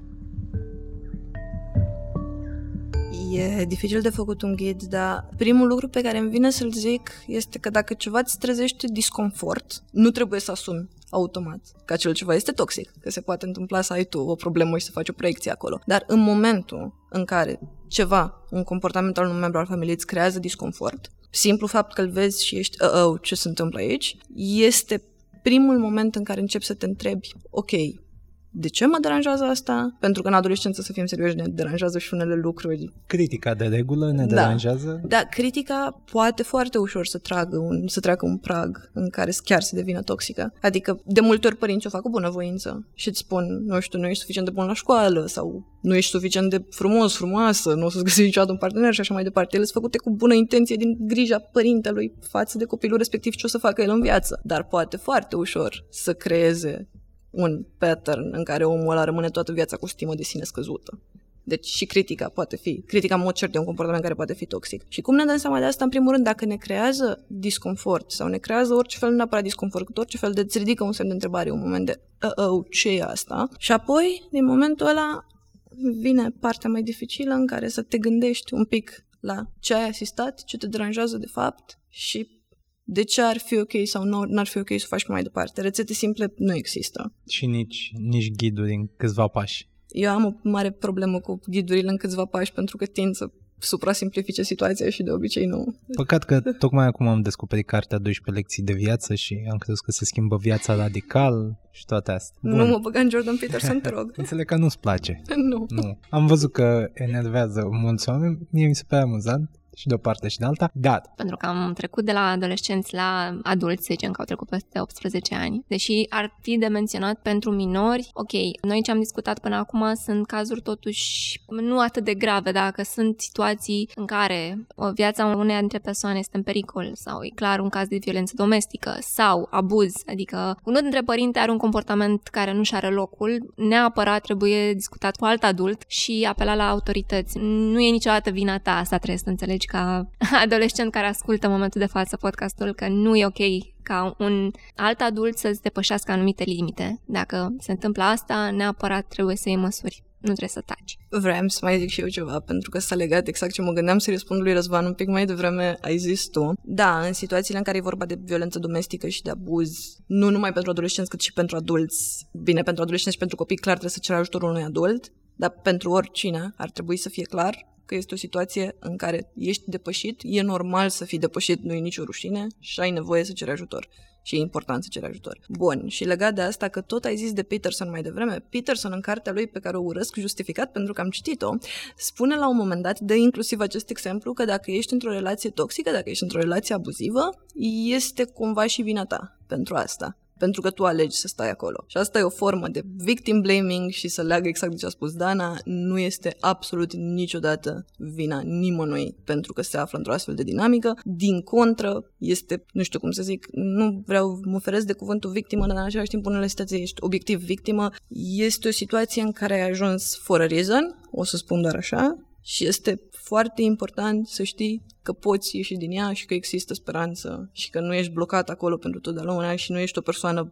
[SPEAKER 1] E dificil de făcut un ghid, dar primul lucru pe care îmi vine să-l zic este că dacă ceva îți trezește disconfort, nu trebuie să asumi automat că acel ceva este toxic, că se poate întâmpla să ai tu o problemă și să faci o proiecție acolo. Dar în momentul în care ceva, un comportament al unui membru al familiei îți creează disconfort, simplu fapt că îl vezi și ești, oh, oh, ce se întâmplă aici, este primul moment în care începi să te întrebi, ok, de ce mă deranjează asta? Pentru că în adolescență, să fim serioși, ne deranjează și unele lucruri.
[SPEAKER 3] Critica de regulă ne da. deranjează?
[SPEAKER 1] Da, critica poate foarte ușor să, tragă un, să treacă un prag în care chiar se devină toxică. Adică, de multe ori părinții o fac cu bunăvoință și îți spun, nu știu, nu ești suficient de bun la școală sau nu ești suficient de frumos, frumoasă, nu o să-ți găsești niciodată un partener și așa mai departe. Ele sunt făcute cu bună intenție din grija părintelui față de copilul respectiv ce o să facă el în viață. Dar poate foarte ușor să creeze un pattern în care omul ăla rămâne toată viața cu stimă de sine scăzută. Deci și critica poate fi, critica în mod cert de un comportament care poate fi toxic. Și cum ne dăm seama de asta? În primul rând, dacă ne creează disconfort sau ne creează orice fel, nu neapărat disconfort, cât orice fel de îți ridică un semn de întrebare, un moment de, oh, ce e asta? Și apoi, din momentul ăla, vine partea mai dificilă în care să te gândești un pic la ce ai asistat, ce te deranjează de fapt și de ce ar fi ok sau nu ar fi ok să faci mai departe. Rețete simple nu există.
[SPEAKER 3] Și nici, nici ghiduri în câțiva pași.
[SPEAKER 1] Eu am o mare problemă cu ghidurile în câțiva pași pentru că tind să suprasimplifice situația și de obicei nu.
[SPEAKER 3] Păcat că tocmai acum am descoperit cartea 12 lecții de viață și am crezut că se schimbă viața radical și toate astea.
[SPEAKER 1] Bun. Nu mă băga în Jordan Peterson, te rog.
[SPEAKER 3] Înțeleg că nu-ți place.
[SPEAKER 1] nu.
[SPEAKER 3] nu. Am văzut că enervează mulți oameni, mie mi se pare amuzant și de o parte și de alta, dar...
[SPEAKER 2] Pentru că am trecut de la adolescenți la adulți, să zicem că au trecut peste 18 ani. Deși ar fi de menționat pentru minori, ok, noi ce am discutat până acum sunt cazuri totuși nu atât de grave, dacă sunt situații în care o viața unei dintre persoane este în pericol sau e clar un caz de violență domestică sau abuz, adică unul dintre părinte are un comportament care nu și are locul, neapărat trebuie discutat cu alt adult și apelat la autorități. Nu e niciodată vina ta, asta trebuie să înțelegi ca adolescent care ascultă în momentul de față podcastul că nu e ok ca un alt adult să-ți depășească anumite limite. Dacă se întâmplă asta, neapărat trebuie să iei măsuri. Nu trebuie să taci.
[SPEAKER 1] Vreau să mai zic și eu ceva, pentru că s-a legat exact ce mă gândeam să răspund lui Răzvan un pic mai devreme, ai zis tu. Da, în situațiile în care e vorba de violență domestică și de abuz, nu numai pentru adolescenți, cât și pentru adulți, bine, pentru adolescenți și pentru copii, clar trebuie să ceri ajutorul unui adult, dar pentru oricine ar trebui să fie clar că este o situație în care ești depășit, e normal să fii depășit, nu e nicio rușine și ai nevoie să ceri ajutor și e important să ceri ajutor. Bun, și legat de asta, că tot ai zis de Peterson mai devreme, Peterson în cartea lui pe care o urăsc justificat pentru că am citit-o, spune la un moment dat, de inclusiv acest exemplu, că dacă ești într-o relație toxică, dacă ești într-o relație abuzivă, este cumva și vina ta pentru asta pentru că tu alegi să stai acolo. Și asta e o formă de victim blaming și să leagă exact de ce a spus Dana, nu este absolut niciodată vina nimănui pentru că se află într-o astfel de dinamică. Din contră, este, nu știu cum să zic, nu vreau, mă oferesc de cuvântul victimă, dar în același timp, în unele situații ești obiectiv victimă. Este o situație în care ai ajuns for a reason, o să spun doar așa, și este foarte important să știi că poți ieși din ea și că există speranță și că nu ești blocat acolo pentru totdeauna și nu ești o persoană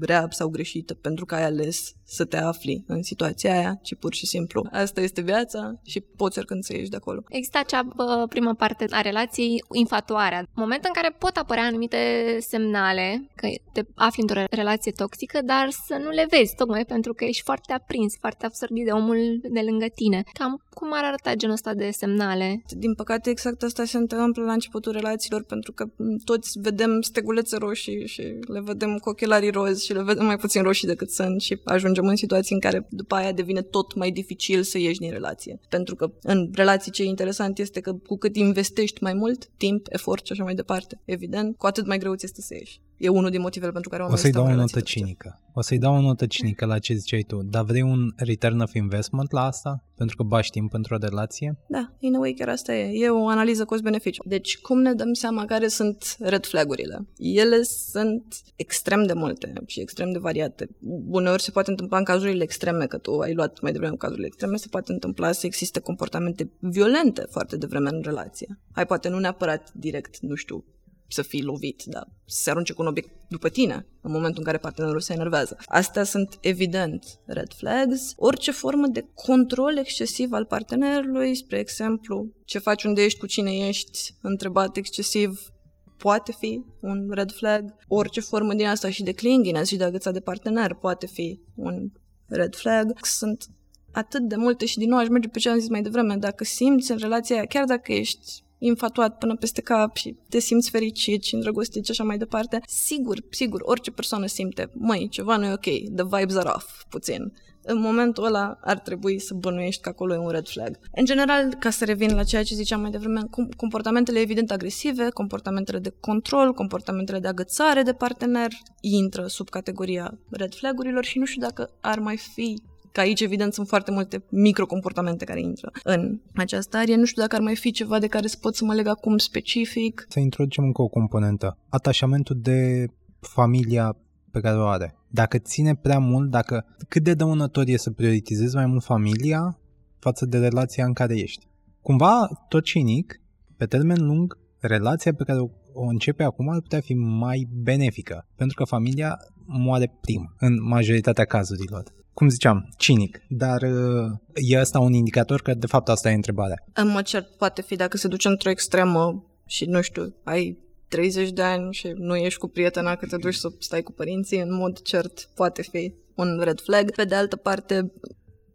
[SPEAKER 1] rea sau greșită pentru că ai ales să te afli în situația aia, ci pur și simplu asta este viața și poți oricând să ieși de acolo.
[SPEAKER 2] Există acea bă, primă parte a relației, infatuarea. Moment în care pot apărea anumite semnale că te afli într-o relație toxică, dar să nu le vezi, tocmai pentru că ești foarte aprins, foarte absorbit de omul de lângă tine. Cam cum ar arăta genul ăsta de semnale?
[SPEAKER 1] Din păcate, exact asta se întâmplă la începutul relațiilor, pentru că toți vedem stegulețe roșii și le vedem cu ochelarii rozi și le vedem mai puțin roșii decât sunt și ajungem în situații în care după aia devine tot mai dificil să ieși din relație. Pentru că în relații ce e interesant este că cu cât investești mai mult, timp, efort și așa mai departe, evident, cu atât mai greu ți este să ieși. E unul din motivele pentru care
[SPEAKER 3] oamenii O să-i dau o notă cinică. O să-i dau o notă cinică la ce ziceai tu. Dar vrei un return of investment la asta? Pentru că bași timp pentru o relație?
[SPEAKER 1] Da, in a way chiar asta e. E o analiză cost-beneficiu. Deci cum ne dăm seama care sunt red flagurile? Ele sunt extrem de multe și extrem de variate. Uneori se poate întâmpla în cazurile extreme, că tu ai luat mai devreme cazurile extreme, se poate întâmpla să existe comportamente violente foarte devreme în relație. Hai, poate nu neapărat direct, nu știu, să fii lovit, dar să se arunce cu un obiect după tine în momentul în care partenerul se enervează. Astea sunt evident red flags. Orice formă de control excesiv al partenerului, spre exemplu, ce faci, unde ești, cu cine ești, întrebat excesiv, poate fi un red flag. Orice formă din asta și de clinginess și de agăța de partener poate fi un red flag. Sunt atât de multe și din nou aș merge pe ce am zis mai devreme. Dacă simți în relația aia, chiar dacă ești infatuat până peste cap și te simți fericit și îndrăgostit și așa mai departe, sigur, sigur, orice persoană simte, măi, ceva nu e ok, the vibes are off, puțin. În momentul ăla ar trebui să bănuiești că acolo e un red flag. În general, ca să revin la ceea ce ziceam mai devreme, comportamentele evident agresive, comportamentele de control, comportamentele de agățare de partener intră sub categoria red flagurilor și nu știu dacă ar mai fi Că aici, evident, sunt foarte multe microcomportamente care intră în această arie. Nu știu dacă ar mai fi ceva de care să pot să mă leg acum specific.
[SPEAKER 3] Să introducem încă o componentă. Atașamentul de familia pe care o are. Dacă ține prea mult, dacă cât de dăunător e să prioritizezi mai mult familia față de relația în care ești. Cumva, tot cinic, pe termen lung, relația pe care o, o începe acum ar putea fi mai benefică, pentru că familia moare prima, în majoritatea cazurilor cum ziceam, cinic, dar uh, e asta un indicator că de fapt asta e întrebarea.
[SPEAKER 1] În mod cert poate fi dacă se duce într-o extremă și nu știu, ai 30 de ani și nu ești cu prietena că te duci să stai cu părinții, în mod cert poate fi un red flag. Pe de altă parte,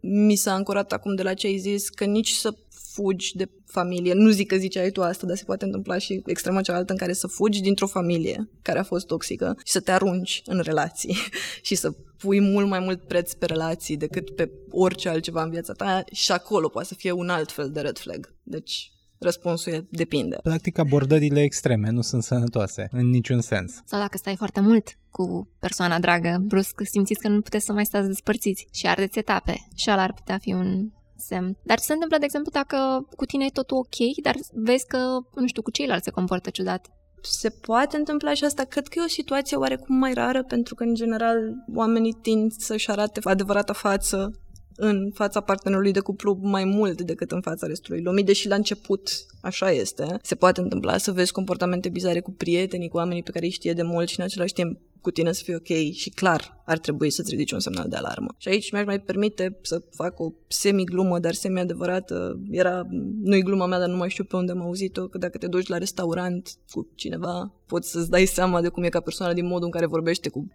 [SPEAKER 1] mi s-a ancorat acum de la ce ai zis că nici să fugi de familie, nu zic că ziceai tu asta, dar se poate întâmpla și extrema cealaltă în care să fugi dintr-o familie care a fost toxică și să te arunci în relații și să pui mult mai mult preț pe relații decât pe orice altceva în viața ta și acolo poate să fie un alt fel de red flag. Deci Răspunsul e depinde.
[SPEAKER 3] Practic abordările extreme nu sunt sănătoase în niciun sens.
[SPEAKER 2] Sau dacă stai foarte mult cu persoana dragă, brusc simțiți că nu puteți să mai stați despărțiți și ardeți etape și ala ar putea fi un semn. Dar se întâmplă, de exemplu, dacă cu tine e totul ok, dar vezi că, nu știu, cu ceilalți se comportă ciudat
[SPEAKER 1] se poate întâmpla și asta. Cred că e o situație oarecum mai rară, pentru că, în general, oamenii tind să-și arate adevărata față în fața partenerului de cuplu mai mult decât în fața restului lumii, deși la început așa este. Se poate întâmpla să vezi comportamente bizare cu prietenii, cu oamenii pe care îi știe de mult și în același timp cu tine să fie ok și clar ar trebui să-ți ridici un semnal de alarmă. Și aici mi-aș mai permite să fac o semi-glumă, dar semi-adevărată. Era, nu-i gluma mea, dar nu mai știu pe unde am auzit-o, că dacă te duci la restaurant cu cineva, poți să-ți dai seama de cum e ca persoană din modul în care vorbește cu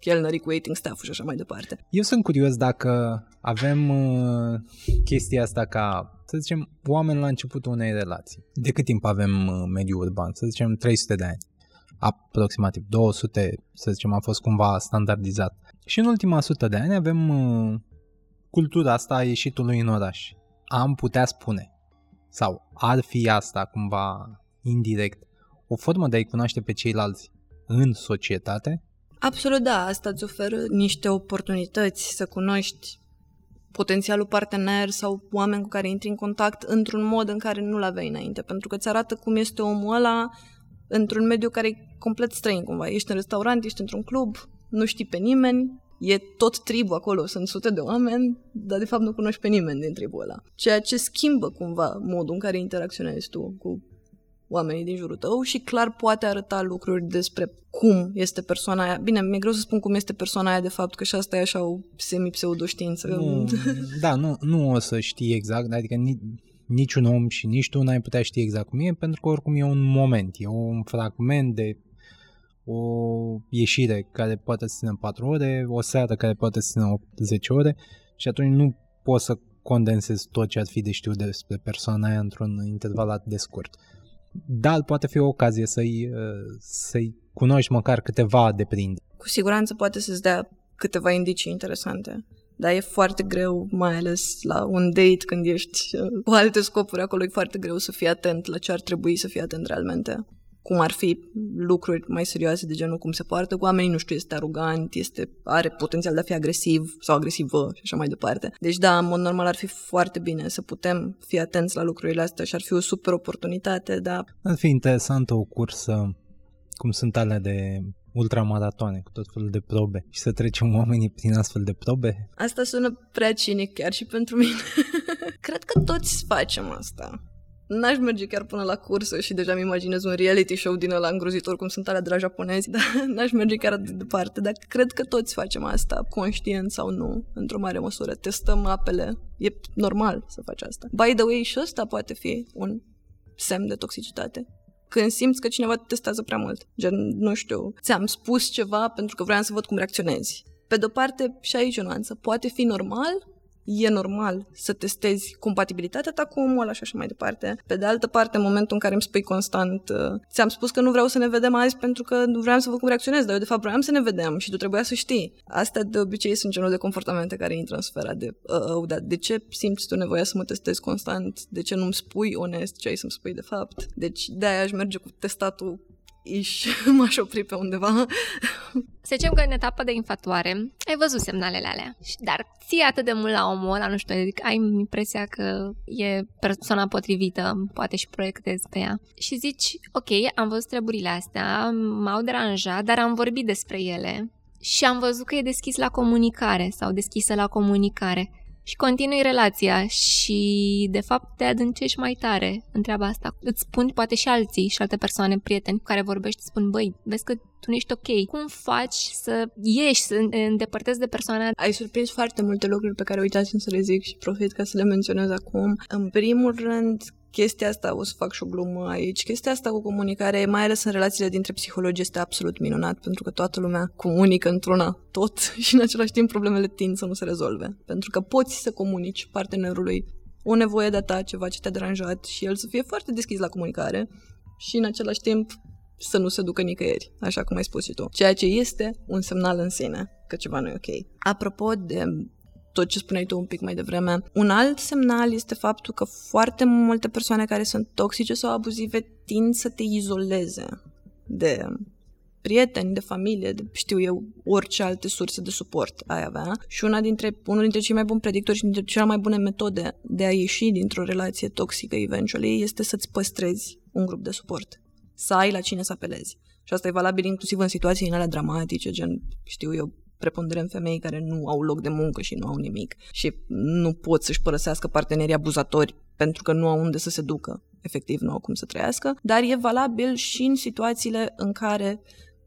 [SPEAKER 1] chelnerii cu waiting staff și așa mai departe.
[SPEAKER 3] Eu sunt curios dacă avem uh, chestia asta ca Să zicem, oameni la începutul unei relații. De cât timp avem uh, mediul urban? Să zicem 300 de ani. Aproximativ 200, să zicem, a fost cumva standardizat. Și în ultima sută de ani avem uh, cultura asta a ieșitului în oraș. Am putea spune, sau ar fi asta cumva indirect, o formă de a-i cunoaște pe ceilalți în societate?
[SPEAKER 1] Absolut da, asta îți oferă niște oportunități să cunoști potențialul partener sau oameni cu care intri în contact într-un mod în care nu-l aveai înainte, pentru că îți arată cum este omul ăla într-un mediu care e complet străin cumva. Ești în restaurant, ești într-un club, nu știi pe nimeni, e tot tribul acolo, sunt sute de oameni, dar de fapt nu cunoști pe nimeni din tribul ăla. Ceea ce schimbă cumva modul în care interacționezi tu cu oamenii din jurul tău și clar poate arăta lucruri despre cum este persoana aia. Bine, mi-e greu să spun cum este persoana aia de fapt, că și asta e așa o semi-pseudoștiință.
[SPEAKER 3] Nu, da, nu, nu o să știi exact, adică ni, niciun om și nici tu n-ai putea ști exact cum e, pentru că oricum e un moment, e un fragment de o ieșire care poate să țină 4 ore, o seară care poate să țină 10 ore și atunci nu poți să condensezi tot ce ar fi de știut despre persoana aia într-un interval atât de scurt dar poate fi o ocazie să-i, uh, să-i cunoști măcar câteva de prind.
[SPEAKER 1] Cu siguranță poate să-ți dea câteva indicii interesante. Dar e foarte greu, mai ales la un date când ești uh, cu alte scopuri acolo, e foarte greu să fii atent la ce ar trebui să fii atent realmente cum ar fi lucruri mai serioase de genul cum se poartă cu oamenii, nu știu, este arogant, este, are potențial de a fi agresiv sau agresivă și așa mai departe. Deci da, în mod normal ar fi foarte bine să putem fi atenți la lucrurile astea și ar fi o super oportunitate, da.
[SPEAKER 3] Ar fi interesantă o cursă cum sunt alea de ultramaratoane cu tot felul de probe și să trecem oamenii prin astfel de probe?
[SPEAKER 1] Asta sună prea cinic chiar și pentru mine. Cred că toți facem asta n-aș merge chiar până la cursă și deja mi imaginez un reality show din ăla îngrozitor, cum sunt alea de la japonezi, dar n-aș merge chiar de departe, dar cred că toți facem asta, conștient sau nu, într-o mare măsură. Testăm apele, e normal să faci asta. By the way, și ăsta poate fi un semn de toxicitate. Când simți că cineva te testează prea mult, gen, nu știu, ți-am spus ceva pentru că vreau să văd cum reacționezi. Pe de-o parte, și aici o nuanță, poate fi normal e normal să testezi compatibilitatea ta cu omul ăla și așa mai departe. Pe de altă parte, în momentul în care îmi spui constant uh, ți-am spus că nu vreau să ne vedem azi pentru că nu vreau să văd cum reacționez, dar eu de fapt vreau să ne vedem și tu trebuia să știi. Astea de obicei sunt genul de comportamente care intră în sfera de uh, uh, dar de ce simți tu nevoia să mă testezi constant? De ce nu-mi spui onest ce ai să-mi spui de fapt? Deci de-aia aș merge cu testatul iși m-aș opri pe undeva.
[SPEAKER 2] Să zicem că în etapa de infatuare ai văzut semnalele alea, dar ții atât de mult la omul ăla, nu știu, adică ai impresia că e persoana potrivită, poate și proiectezi pe ea. Și zici, ok, am văzut treburile astea, m-au deranjat, dar am vorbit despre ele și am văzut că e deschis la comunicare sau deschisă la comunicare și continui relația și de fapt te adâncești mai tare în treaba asta. Îți spun poate și alții și alte persoane, prieteni cu care vorbești, spun băi, vezi că tu nu ești ok. Cum faci să ieși, să îndepărtezi de persoana?
[SPEAKER 1] Ai surprins foarte multe lucruri pe care uitați să le zic și profit ca să le menționez acum. În primul rând, chestia asta, o să fac și o glumă aici, chestia asta cu comunicare, mai ales în relațiile dintre psihologi, este absolut minunat, pentru că toată lumea comunică într-una tot și în același timp problemele tind să nu se rezolve. Pentru că poți să comunici partenerului o nevoie de-a ta, ceva ce te-a deranjat și el să fie foarte deschis la comunicare și în același timp să nu se ducă nicăieri, așa cum ai spus și tu. Ceea ce este un semnal în sine că ceva nu e ok. Apropo de tot ce spuneai tu un pic mai devreme. Un alt semnal este faptul că foarte multe persoane care sunt toxice sau abuzive tind să te izoleze de prieteni, de familie, de, știu eu, orice alte surse de suport ai avea. Și una dintre, unul dintre cei mai buni predictori și dintre cele mai bune metode de a ieși dintr-o relație toxică eventually este să-ți păstrezi un grup de suport. Să ai la cine să apelezi. Și asta e valabil inclusiv în situații în alea dramatice, gen, știu eu, preponderent femei care nu au loc de muncă și nu au nimic și nu pot să-și părăsească partenerii abuzatori pentru că nu au unde să se ducă, efectiv nu au cum să trăiască, dar e valabil și în situațiile în care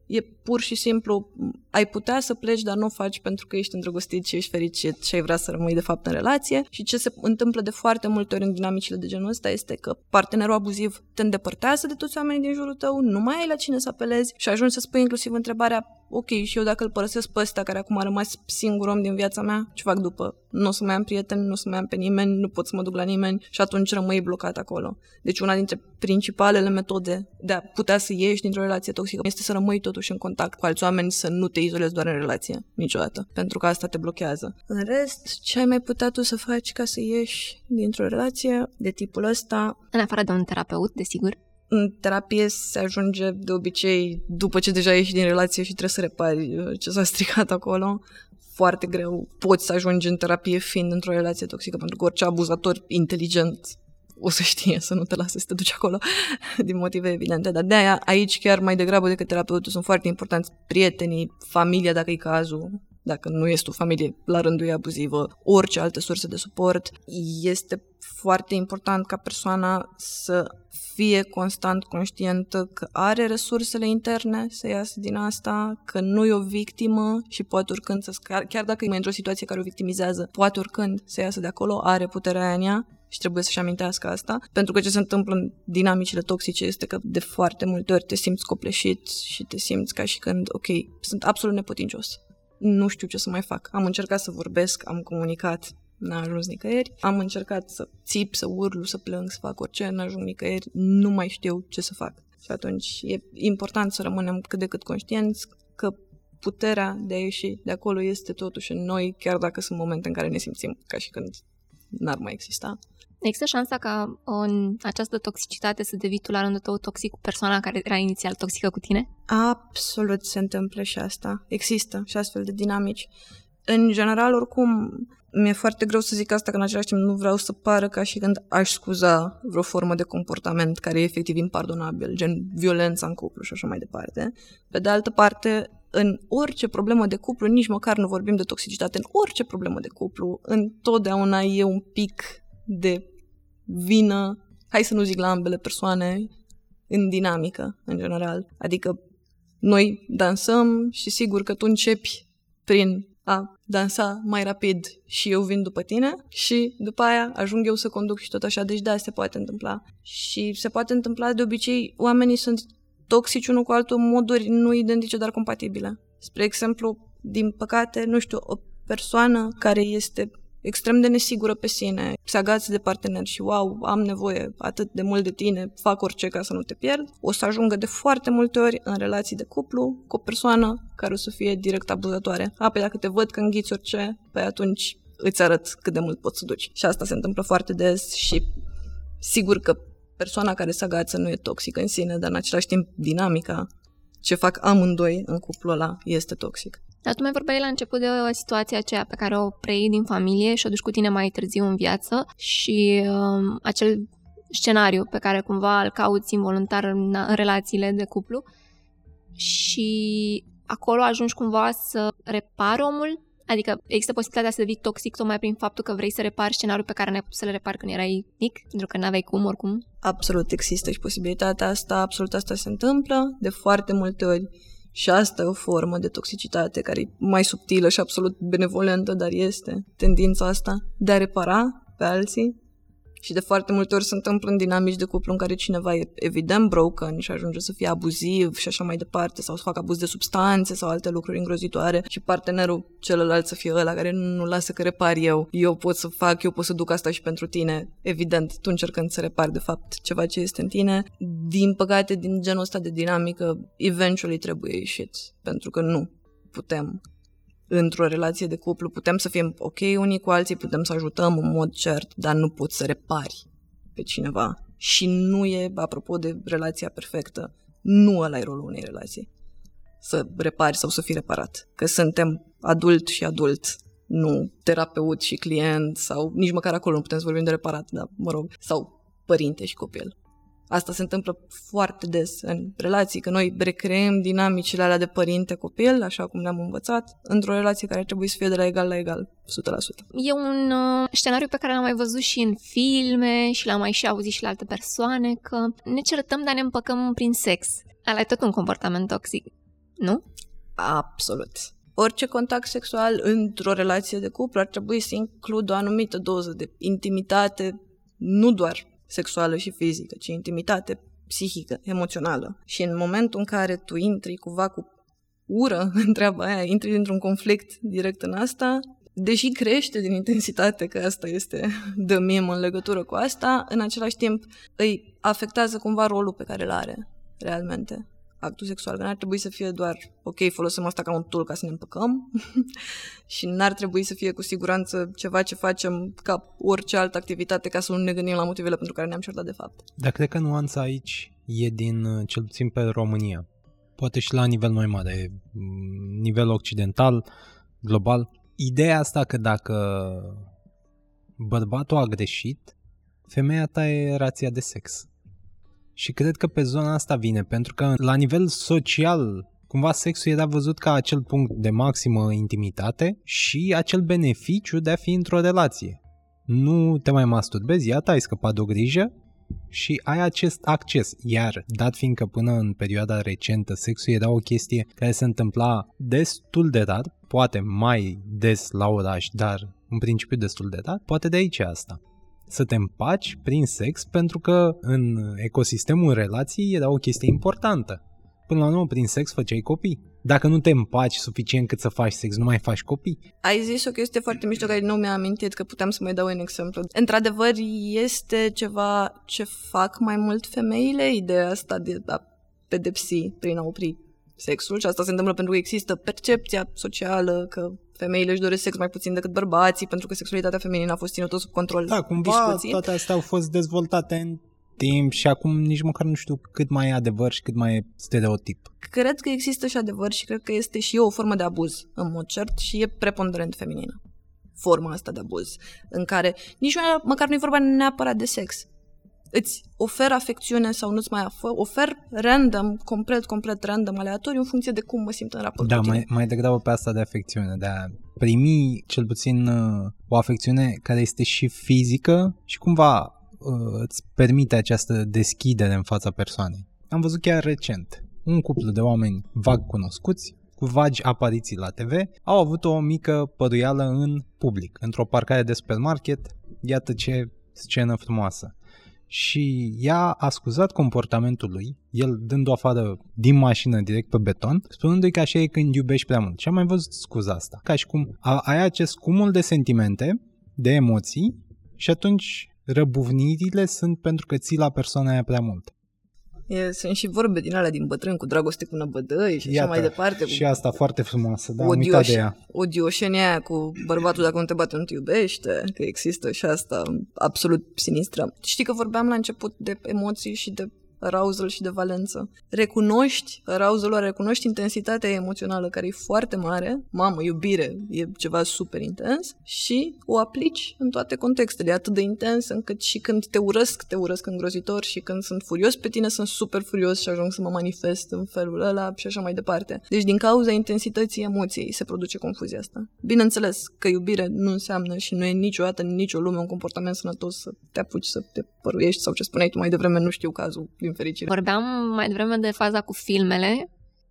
[SPEAKER 1] e pur și simplu ai putea să pleci, dar nu o faci pentru că ești îndrăgostit și ești fericit și ai vrea să rămâi de fapt în relație. Și ce se întâmplă de foarte multe ori în dinamicile de genul ăsta este că partenerul abuziv te îndepărtează de toți oamenii din jurul tău, nu mai ai la cine să apelezi și ajungi să spui inclusiv întrebarea ok, și eu dacă îl părăsesc pe ăsta care acum a rămas singur om din viața mea, ce fac după? Nu o să mai am prieteni, nu o să mai am pe nimeni, nu pot să mă duc la nimeni și atunci rămâi blocat acolo. Deci una dintre principalele metode de a putea să ieși dintr-o relație toxică este să rămâi totuși în contact cu alți oameni, să nu te izolezi doar în relație, niciodată, pentru că asta te blochează. În rest, ce ai mai putea tu să faci ca să ieși dintr-o relație de tipul ăsta?
[SPEAKER 2] În afară de un terapeut, desigur
[SPEAKER 1] în terapie se ajunge de obicei după ce deja ieși din relație și trebuie să repari uh, ce s-a stricat acolo. Foarte greu poți să ajungi în terapie fiind într-o relație toxică, pentru că orice abuzator inteligent o să știe să nu te lasă să te duci acolo din motive evidente, dar de aia aici chiar mai degrabă decât terapeutul sunt foarte importanți prietenii, familia dacă e cazul, dacă nu este o familie la rândul ei abuzivă, orice alte surse de suport. Este foarte important ca persoana să fie constant conștientă că are resursele interne să iasă din asta, că nu e o victimă și poate oricând să scar, chiar dacă e într-o situație care o victimizează, poate oricând să iasă de acolo, are puterea aia în ea și trebuie să-și amintească asta, pentru că ce se întâmplă în dinamicile toxice este că de foarte multe ori te simți copleșit și te simți ca și când, ok, sunt absolut neputincios nu știu ce să mai fac. Am încercat să vorbesc, am comunicat, n-a ajuns nicăieri. Am încercat să țip, să urlu, să plâng, să fac orice, n-a ajuns nicăieri. Nu mai știu ce să fac. Și atunci e important să rămânem cât de cât conștienți că puterea de a ieși de acolo este totuși în noi, chiar dacă sunt momente în care ne simțim ca și când n-ar mai exista.
[SPEAKER 2] Există șansa ca în această toxicitate să devii tu la rândul tău toxic cu persoana care era inițial toxică cu tine?
[SPEAKER 1] Absolut se întâmplă și asta. Există și astfel de dinamici. În general, oricum, mi-e foarte greu să zic asta, că în același timp nu vreau să pară ca și când aș scuza vreo formă de comportament care e efectiv impardonabil, gen violența în cuplu și așa mai departe. Pe de altă parte, în orice problemă de cuplu, nici măcar nu vorbim de toxicitate, în orice problemă de cuplu, întotdeauna e un pic de vină, hai să nu zic la ambele persoane, în dinamică, în general. Adică noi dansăm și sigur că tu începi prin a dansa mai rapid și eu vin după tine și după aia ajung eu să conduc și tot așa. Deci da, se poate întâmpla. Și se poate întâmpla de obicei, oamenii sunt toxici unul cu altul în moduri nu identice, dar compatibile. Spre exemplu, din păcate, nu știu, o persoană care este extrem de nesigură pe sine, se agați de partener și wow, am nevoie atât de mult de tine, fac orice ca să nu te pierd, o să ajungă de foarte multe ori în relații de cuplu cu o persoană care o să fie direct abuzatoare. A, pe dacă te văd că înghiți orice, pe atunci îți arăt cât de mult poți să duci. Și asta se întâmplă foarte des și sigur că persoana care se agață nu e toxică în sine, dar în același timp dinamica ce fac amândoi în cuplul ăla este toxic.
[SPEAKER 2] Dar tu mai vorbeai la început de o situație aceea pe care o preiei din familie și o duci cu tine mai târziu în viață și um, acel scenariu pe care cumva îl cauți involuntar în, în relațiile de cuplu și acolo ajungi cumva să repari omul Adică există posibilitatea să devii toxic tocmai prin faptul că vrei să repari scenariul pe care n-ai putut să le repari când erai mic, pentru că n-aveai cum oricum?
[SPEAKER 1] Absolut există și posibilitatea asta, absolut asta se întâmplă de foarte multe ori și asta e o formă de toxicitate care e mai subtilă și absolut benevolentă, dar este tendința asta de a repara pe alții și de foarte multe ori se întâmplă în dinamici de cuplu în care cineva e evident broken și ajunge să fie abuziv și așa mai departe, sau să facă abuz de substanțe sau alte lucruri îngrozitoare și partenerul celălalt să fie ăla care nu lasă că repar eu, eu pot să fac, eu pot să duc asta și pentru tine. Evident, tu încercând să repari de fapt ceva ce este în tine. Din păcate, din genul ăsta de dinamică, eventually trebuie ieșit, pentru că nu putem într-o relație de cuplu putem să fim ok unii cu alții, putem să ajutăm în mod cert, dar nu poți să repari pe cineva. Și nu e, apropo de relația perfectă, nu ăla e rolul unei relații. Să repari sau să fii reparat. Că suntem adult și adult, nu terapeut și client sau nici măcar acolo nu putem să vorbim de reparat, dar mă rog, sau părinte și copil. Asta se întâmplă foarte des în relații, că noi recreăm dinamicile alea de părinte-copil, așa cum le-am învățat, într-o relație care trebuie să fie de la egal la egal, 100%.
[SPEAKER 2] E un uh, scenariu pe care l-am mai văzut și în filme și l-am mai și auzit și la alte persoane, că ne certăm, dar ne împăcăm prin sex. Ala e tot un comportament toxic. nu?
[SPEAKER 1] Absolut. Orice contact sexual într-o relație de cuplu ar trebui să includă o anumită doză de intimitate, nu doar sexuală și fizică, ci intimitate psihică, emoțională. Și în momentul în care tu intri cumva cu ură în treaba aia, intri dintr-un conflict direct în asta, deși crește din intensitate, că asta este de mim în legătură cu asta, în același timp îi afectează cumva rolul pe care îl are realmente actul sexual, că n-ar trebui să fie doar, ok, folosim asta ca un tool ca să ne împăcăm și n-ar trebui să fie cu siguranță ceva ce facem ca orice altă activitate ca să nu ne gândim la motivele pentru care ne-am certat de fapt.
[SPEAKER 3] Dar cred că nuanța aici e din, cel puțin pe România, poate și la nivel mai mare, nivel occidental, global, ideea asta că dacă bărbatul a greșit, femeia ta e rația de sex. Și cred că pe zona asta vine, pentru că la nivel social, cumva sexul era văzut ca acel punct de maximă intimitate și acel beneficiu de a fi într-o relație. Nu te mai masturbezi, iată, ai scăpat de o grijă și ai acest acces. Iar, dat fiindcă până în perioada recentă sexul era o chestie care se întâmpla destul de rar, poate mai des la oraș, dar în principiu destul de rar, poate de aici asta să te împaci prin sex pentru că în ecosistemul relației era o chestie importantă. Până la urmă, prin sex făceai copii. Dacă nu te împaci suficient cât să faci sex, nu mai faci copii.
[SPEAKER 1] Ai zis o chestie foarte mișto care nu mi-a amintit că puteam să mai dau un exemplu. Într-adevăr, este ceva ce fac mai mult femeile, ideea asta de a pedepsi prin a opri sexul și asta se întâmplă pentru că există percepția socială că femeile își doresc sex mai puțin decât bărbații pentru că sexualitatea feminină a fost ținută sub control.
[SPEAKER 3] Da, cumva discuții. toate astea au fost dezvoltate în timp și acum nici măcar nu știu cât mai e adevăr și cât mai e stereotip.
[SPEAKER 1] Cred că există și adevăr și cred că este și o formă de abuz, în mod cert, și e preponderent feminină forma asta de abuz, în care nici măcar nu e vorba neapărat de sex, îți ofer afecțiune sau nu-ți mai ofer random, complet, complet random, aleatoriu, în funcție de cum mă simt în raport
[SPEAKER 3] da,
[SPEAKER 1] cu tine.
[SPEAKER 3] mai, mai degrabă pe asta de afecțiune, de a primi cel puțin uh, o afecțiune care este și fizică și cumva uh, îți permite această deschidere în fața persoanei. Am văzut chiar recent un cuplu de oameni vag cunoscuți cu vagi apariții la TV, au avut o mică păduială în public, într-o parcare de supermarket, iată ce scenă frumoasă și ea a scuzat comportamentul lui, el dând-o afară din mașină direct pe beton, spunându-i că așa e când iubești prea mult. Și am mai văzut scuza asta. Ca și cum ai acest cumul de sentimente, de emoții și atunci răbuvnirile sunt pentru că ții la persoana aia prea mult.
[SPEAKER 1] E, sunt și vorbe din alea din bătrân cu dragoste cu năbădăi și Iată, așa mai departe. Cu
[SPEAKER 3] și asta foarte frumoasă, da, odioș, de ea.
[SPEAKER 1] Odioșenia aia cu bărbatul dacă nu te bate nu te iubește, că există și asta absolut sinistră. Știi că vorbeam la început de emoții și de arousal și de valență. Recunoști arousal recunoști intensitatea emoțională care e foarte mare, mamă, iubire, e ceva super intens și o aplici în toate contextele, e atât de intens încât și când te urăsc, te urăsc îngrozitor și când sunt furios pe tine, sunt super furios și ajung să mă manifest în felul ăla și așa mai departe. Deci din cauza intensității emoției se produce confuzia asta. Bineînțeles că iubire nu înseamnă și nu e niciodată în nicio lume un comportament sănătos să te apuci să te păruiești sau ce spuneai tu mai devreme, nu știu cazul din din fericire.
[SPEAKER 2] Vorbeam mai devreme de faza cu filmele,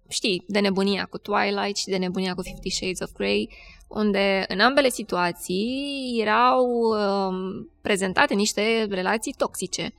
[SPEAKER 2] știi, de nebunia cu Twilight și de nebunia cu Fifty Shades of Grey, unde în ambele situații erau um, prezentate niște relații toxice.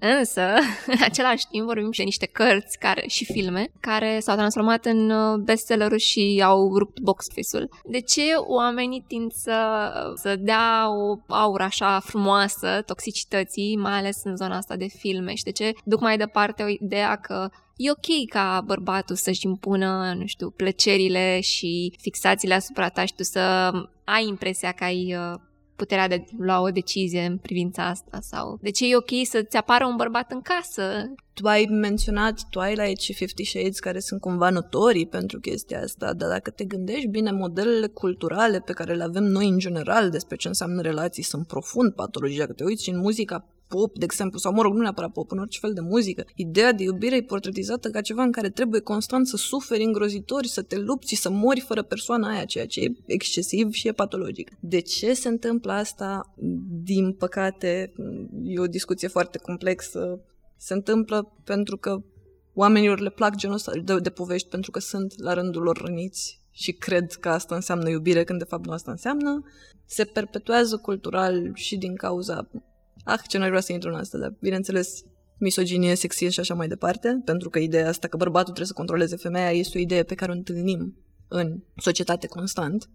[SPEAKER 2] Însă, în același timp, vorbim și de niște cărți care, și filme care s-au transformat în uh, bestseller și au rupt box office-ul. De ce oamenii tind să, să dea o aură așa frumoasă toxicității, mai ales în zona asta de filme? Și de ce duc mai departe o ideea că e ok ca bărbatul să-și impună, nu știu, plăcerile și fixațiile asupra ta și tu să ai impresia că ai uh, puterea de lua o decizie în privința asta sau de ce e ok să-ți apară un bărbat în casă.
[SPEAKER 1] Tu ai menționat Twilight și Fifty Shades care sunt cumva notorii pentru chestia asta, dar dacă te gândești bine, modelele culturale pe care le avem noi în general despre ce înseamnă relații sunt profund patologice. Dacă te uiți și în muzica pop, de exemplu, sau mă rog, nu neapărat pop, în orice fel de muzică. Ideea de iubire e portretizată ca ceva în care trebuie constant să suferi îngrozitori, să te lupți și să mori fără persoana aia, ceea ce e excesiv și e patologic. De ce se întâmplă asta? Din păcate, e o discuție foarte complexă. Se întâmplă pentru că oamenilor le plac genul ăsta de, de povești pentru că sunt la rândul lor răniți și cred că asta înseamnă iubire când de fapt nu asta înseamnă. Se perpetuează cultural și din cauza... Ah, ce n vrea să intru în asta, dar bineînțeles misoginie, sexism și așa mai departe, pentru că ideea asta că bărbatul trebuie să controleze femeia este o idee pe care o întâlnim în societate constant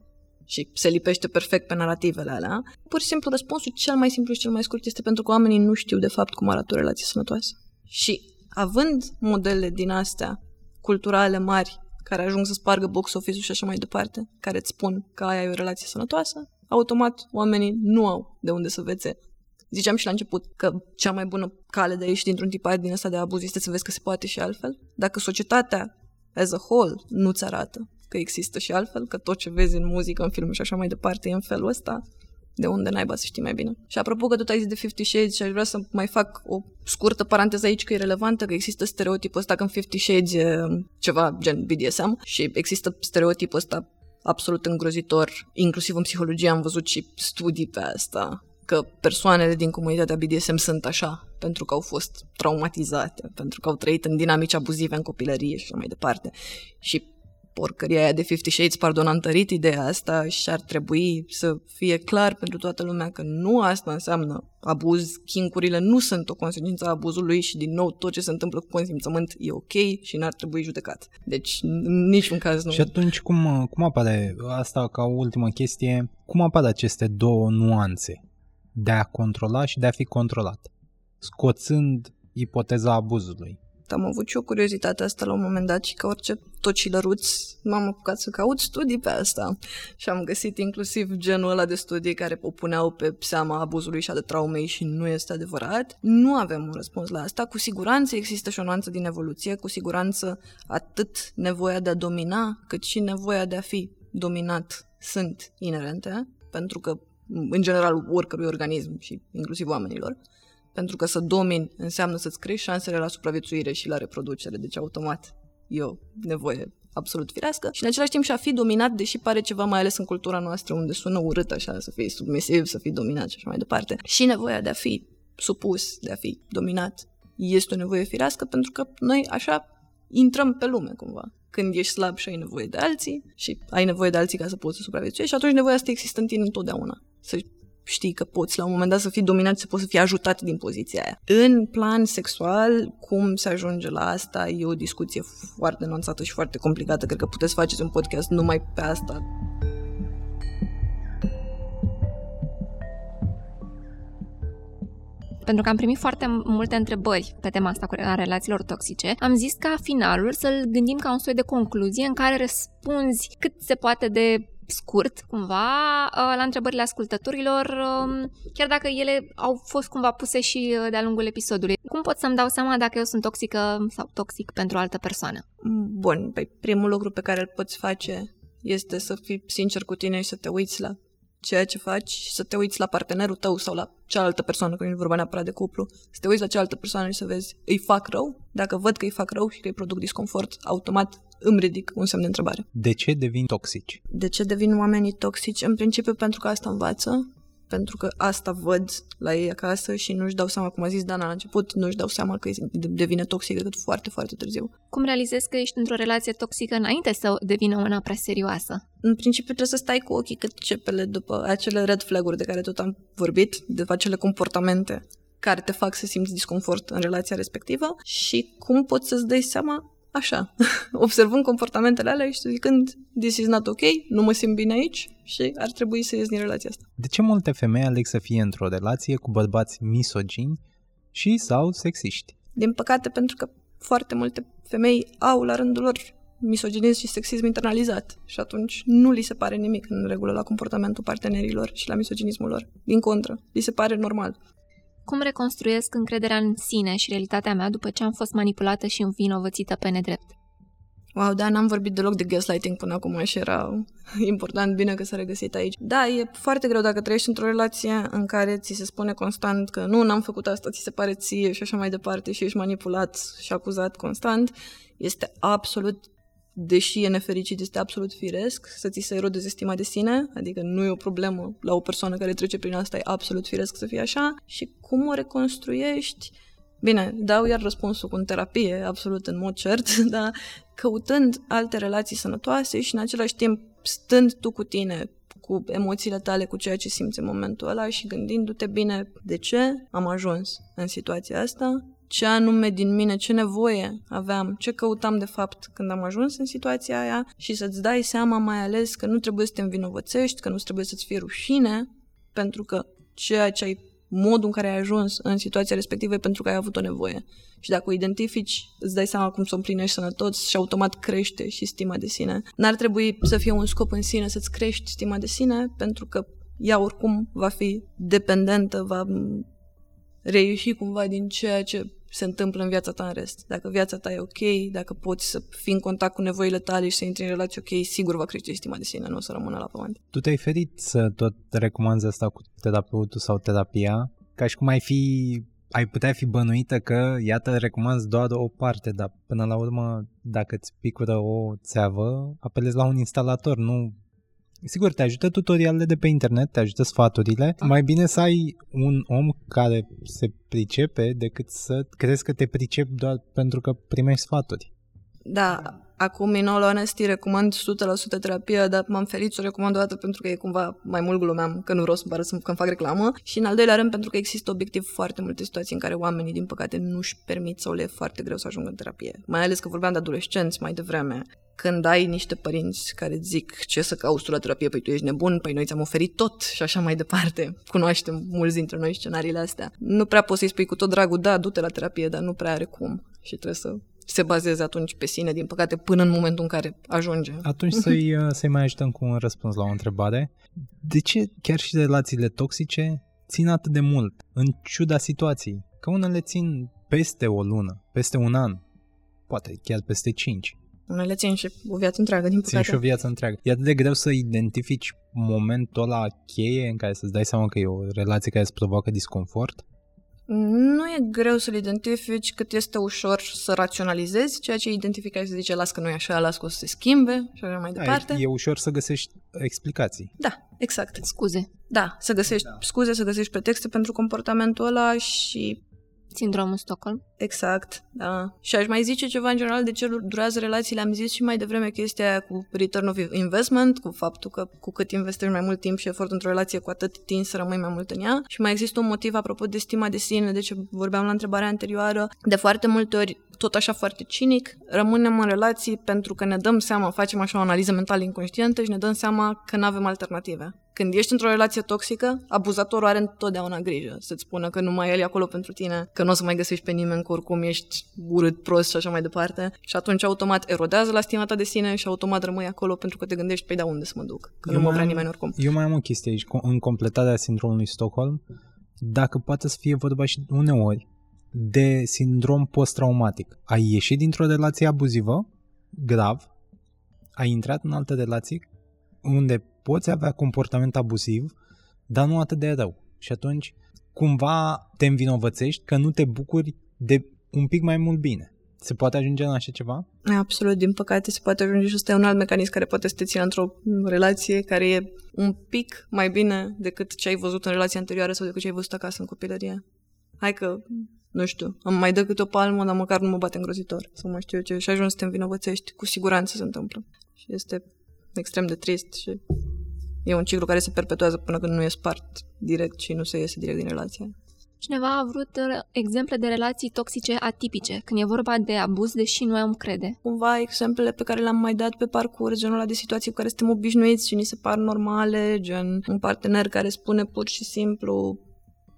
[SPEAKER 1] și se lipește perfect pe narativele alea. Pur și simplu răspunsul cel mai simplu și cel mai scurt este pentru că oamenii nu știu de fapt cum arată o relație sănătoasă. Și având modele din astea culturale mari care ajung să spargă box office-ul și așa mai departe, care îți spun că aia e o relație sănătoasă, automat oamenii nu au de unde să vețe Ziceam și la început că cea mai bună cale de a ieși dintr-un tipar din ăsta de abuz este să vezi că se poate și altfel. Dacă societatea as a whole nu-ți arată că există și altfel, că tot ce vezi în muzică, în film și așa mai departe e în felul ăsta, de unde naiba să știi mai bine. Și apropo că tot ai zis de Fifty Shades și aș vrea să mai fac o scurtă paranteză aici că e relevantă, că există stereotipul ăsta că în Fifty Shades e ceva gen BDSM și există stereotipul ăsta absolut îngrozitor, inclusiv în psihologie am văzut și studii pe asta, că persoanele din comunitatea BDSM sunt așa pentru că au fost traumatizate, pentru că au trăit în dinamici abuzive în copilărie și așa mai departe. Și porcăria aia de Fifty Shades, pardon, a întărit ideea asta și ar trebui să fie clar pentru toată lumea că nu asta înseamnă abuz, chincurile nu sunt o consecință a abuzului și din nou tot ce se întâmplă cu consimțământ e ok și n-ar trebui judecat. Deci în niciun caz nu.
[SPEAKER 3] Și atunci cum, cum apare asta ca o ultimă chestie, cum apar aceste două nuanțe? De a controla și de a fi controlat, scoțând ipoteza abuzului.
[SPEAKER 1] Am avut și o curiozitate asta la un moment dat și ca orice tocilăruț m-am apucat să caut studii pe asta și am găsit inclusiv genul ăla de studii care o puneau pe seama abuzului și a de traumei și nu este adevărat. Nu avem un răspuns la asta. Cu siguranță există și o nuanță din evoluție, cu siguranță atât nevoia de a domina cât și nevoia de a fi dominat sunt inerente, pentru că în general oricărui organism și inclusiv oamenilor. Pentru că să domini înseamnă să-ți crești șansele la supraviețuire și la reproducere, deci automat e o nevoie absolut firească și în același timp și a fi dominat, deși pare ceva mai ales în cultura noastră unde sună urât așa, să fii submisiv, să fii dominat și așa mai departe. Și nevoia de a fi supus, de a fi dominat, este o nevoie firească pentru că noi așa intrăm pe lume cumva când ești slab și ai nevoie de alții și ai nevoie de alții ca să poți să supraviețuiești și atunci nevoia asta există în tine întotdeauna. Să știi că poți la un moment dat să fii dominat, să poți să fii ajutat din poziția aia. În plan sexual, cum se ajunge la asta, e o discuție foarte nuanțată și foarte complicată. Cred că puteți faceți un podcast numai pe asta.
[SPEAKER 2] pentru că am primit foarte multe întrebări pe tema asta a relațiilor toxice, am zis ca finalul să-l gândim ca un soi de concluzie în care răspunzi cât se poate de scurt, cumva, uh, la întrebările ascultătorilor, um, chiar dacă ele au fost cumva puse și uh, de-a lungul episodului. Cum pot să-mi dau seama dacă eu sunt toxică sau toxic pentru o altă persoană?
[SPEAKER 1] Bun, păi primul lucru pe care îl poți face este să fii sincer cu tine și să te uiți la ceea ce faci și să te uiți la partenerul tău sau la cealaltă persoană, că nu e vorba neapărat de cuplu, să te uiți la cealaltă persoană și să vezi, îi fac rău? Dacă văd că îi fac rău și că îi produc disconfort, automat îmi ridic un semn de întrebare.
[SPEAKER 3] De ce devin toxici?
[SPEAKER 1] De ce devin oamenii toxici? În principiu pentru că asta învață, pentru că asta văd la ei acasă și nu-și dau seama, cum a zis Dana la început, nu-și dau seama că devine toxic decât foarte, foarte târziu.
[SPEAKER 2] Cum realizezi că ești într-o relație toxică înainte să devină una prea serioasă?
[SPEAKER 1] În principiu trebuie să stai cu ochii cât cepele după acele red flag-uri de care tot am vorbit, de acele comportamente care te fac să simți disconfort în relația respectivă și cum poți să-ți dai seama așa, observând comportamentele alea și zicând this is not ok, nu mă simt bine aici și ar trebui să ies din relația asta.
[SPEAKER 3] De ce multe femei aleg să fie într-o relație cu bărbați misogini și sau sexiști?
[SPEAKER 1] Din păcate, pentru că foarte multe femei au la rândul lor misoginism și sexism internalizat și atunci nu li se pare nimic în regulă la comportamentul partenerilor și la misoginismul lor. Din contră, li se pare normal.
[SPEAKER 2] Cum reconstruiesc încrederea în sine și realitatea mea după ce am fost manipulată și învinovățită pe nedrept?
[SPEAKER 1] Wow, da, n-am vorbit deloc de gaslighting până acum și era important, bine că s-a regăsit aici. Da, e foarte greu dacă trăiești într-o relație în care ți se spune constant că nu, n-am făcut asta, ți se pare ție și așa mai departe și ești manipulat și acuzat constant. Este absolut deși e nefericit, este absolut firesc să ți se erodeze stima de sine, adică nu e o problemă la o persoană care trece prin asta, e absolut firesc să fie așa. Și cum o reconstruiești? Bine, dau iar răspunsul cu în terapie, absolut în mod cert, dar căutând alte relații sănătoase și în același timp stând tu cu tine, cu emoțiile tale, cu ceea ce simți în momentul ăla și gândindu-te bine de ce am ajuns în situația asta, ce anume din mine, ce nevoie aveam, ce căutam de fapt când am ajuns în situația aia și să-ți dai seama mai ales că nu trebuie să te învinovățești, că nu trebuie să-ți fie rușine, pentru că ceea ce ai modul în care ai ajuns în situația respectivă e pentru că ai avut o nevoie. Și dacă o identifici, îți dai seama cum să o împlinești sănătos și automat crește și stima de sine. N-ar trebui să fie un scop în sine să-ți crești stima de sine, pentru că ea oricum va fi dependentă, va reieși cumva din ceea ce se întâmplă în viața ta în rest. Dacă viața ta e ok, dacă poți să fii în contact cu nevoile tale și să intri în relație ok, sigur va crește stima de sine, nu o să rămână la pământ.
[SPEAKER 3] Tu te-ai ferit să tot recomanzi asta cu terapeutul sau terapia, ca și cum ai fi ai putea fi bănuită că, iată, recomanzi doar o parte, dar până la urmă, dacă îți picură o țeavă, apelezi la un instalator, nu Sigur, te ajută tutorialele de pe internet, te ajută sfaturile. Mai bine să ai un om care se pricepe decât să crezi că te pricepi doar pentru că primești sfaturi.
[SPEAKER 1] Da, acum, în all honesty, recomand 100% terapie, dar m-am ferit să o recomand o dată pentru că e cumva mai mult glumeam, că nu rost să pară să când fac reclamă. Și în al doilea rând pentru că există obiectiv foarte multe situații în care oamenii, din păcate, nu își permit sau le e foarte greu să ajungă în terapie. Mai ales că vorbeam de adolescenți mai devreme când ai niște părinți care zic ce să cauți tu la terapie, păi tu ești nebun, păi noi ți-am oferit tot și așa mai departe. Cunoaștem mulți dintre noi scenariile astea. Nu prea poți să-i spui cu tot dragul, da, du-te la terapie, dar nu prea are cum. Și trebuie să se bazeze atunci pe sine, din păcate, până în momentul în care ajunge.
[SPEAKER 3] Atunci să-i, uh, să-i mai ajutăm cu un răspuns la o întrebare. De ce chiar și relațiile toxice țin atât de mult, în ciuda situației? Că unele țin peste o lună, peste un an, poate chiar peste cinci.
[SPEAKER 1] Unele țin și o viață întreagă, din păcate.
[SPEAKER 3] Țin și o viață întreagă. E atât de greu să identifici momentul ăla cheie în care să-ți dai seama că e o relație care îți provoacă disconfort?
[SPEAKER 1] Nu e greu să-l identifici cât este ușor să raționalizezi ceea ce identificai și să zice las că nu e așa, las că o să se schimbe și așa mai da, departe.
[SPEAKER 3] Da, e, e ușor să găsești explicații.
[SPEAKER 1] Da, exact.
[SPEAKER 2] Scuze.
[SPEAKER 1] Da, să găsești da. scuze, să găsești pretexte pentru comportamentul ăla și
[SPEAKER 2] Sindromul Stockholm.
[SPEAKER 1] Exact, da. Și aș mai zice ceva în general de ce durează relațiile. Am zis și mai devreme chestia aia cu return of investment, cu faptul că cu cât investești mai mult timp și efort într-o relație, cu atât timp să rămâi mai mult în ea. Și mai există un motiv apropo de stima de sine, de ce vorbeam la întrebarea anterioară. De foarte multe ori tot așa foarte cinic, rămânem în relații pentru că ne dăm seama, facem așa o analiză mentală inconștientă și ne dăm seama că nu avem alternative. Când ești într-o relație toxică, abuzatorul are întotdeauna grijă să-ți spună că numai el e acolo pentru tine, că nu o să mai găsești pe nimeni, că oricum ești urât, prost și așa mai departe. Și atunci automat erodează la stima ta de sine și automat rămâi acolo pentru că te gândești, pe păi, da, unde să mă duc? Că eu nu mă vrea am, nimeni oricum.
[SPEAKER 3] Eu mai am o chestie aici, în completarea sindromului Stockholm, dacă poate să fie vorba și uneori de sindrom post-traumatic. Ai ieșit dintr-o relație abuzivă, grav, ai intrat în alte relații unde poți avea comportament abuziv, dar nu atât de rău. Și atunci, cumva te învinovățești că nu te bucuri de un pic mai mult bine. Se poate ajunge în așa ceva?
[SPEAKER 1] Absolut, din păcate se poate ajunge și ăsta e un alt mecanism care poate să te țină într-o relație care e un pic mai bine decât ce ai văzut în relația anterioară sau decât ce ai văzut acasă în copilărie. Hai că nu știu, am mai dă câte o palmă, dar măcar nu mă bate îngrozitor. Sau mă știu eu ce. Și ajungi să te învinovățești. Cu siguranță se întâmplă. Și este extrem de trist și e un ciclu care se perpetuează până când nu e spart direct și nu se iese direct din relație.
[SPEAKER 2] Cineva a vrut uh, exemple de relații toxice atipice, când e vorba de abuz, deși nu am crede.
[SPEAKER 1] Cumva exemplele pe care le-am mai dat pe parcurs, genul ăla de situații cu care suntem obișnuiți și ni se par normale, gen un partener care spune pur și simplu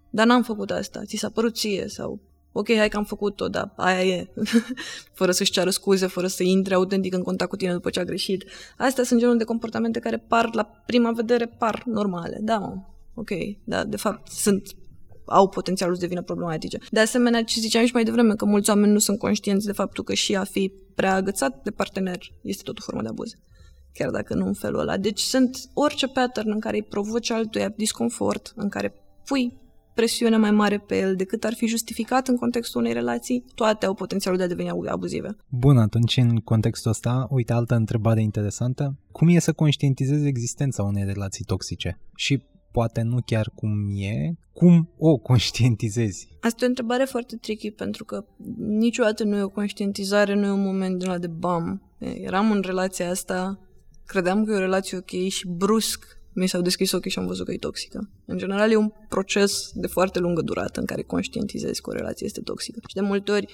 [SPEAKER 1] dar n-am făcut asta, ți s-a părut ție sau ok, hai că am făcut-o, dar aia e, fără să-și ceară scuze, fără să intre autentic în contact cu tine după ce a greșit. Astea sunt genul de comportamente care par, la prima vedere, par normale. Da, mă, ok, dar de fapt sunt au potențialul să devină problematice. De asemenea, ce ziceam și mai devreme, că mulți oameni nu sunt conștienți de faptul că și a fi prea agățat de partener este tot o formă de abuz chiar dacă nu în felul ăla. Deci sunt orice pattern în care îi provoci altuia disconfort, în care pui presiune mai mare pe el decât ar fi justificat în contextul unei relații, toate au potențialul de a deveni abuzive.
[SPEAKER 3] Bun, atunci în contextul ăsta, uite altă întrebare interesantă. Cum e să conștientizezi existența unei relații toxice? Și poate nu chiar cum e, cum o conștientizezi?
[SPEAKER 1] Asta e o întrebare foarte tricky pentru că niciodată nu e o conștientizare, nu e un moment din la de bam. Eram în relația asta, credeam că e o relație ok și brusc mi s-au deschis ochii și am văzut că e toxică. În general e un proces de foarte lungă durată în care conștientizezi că o relație este toxică. Și de multe ori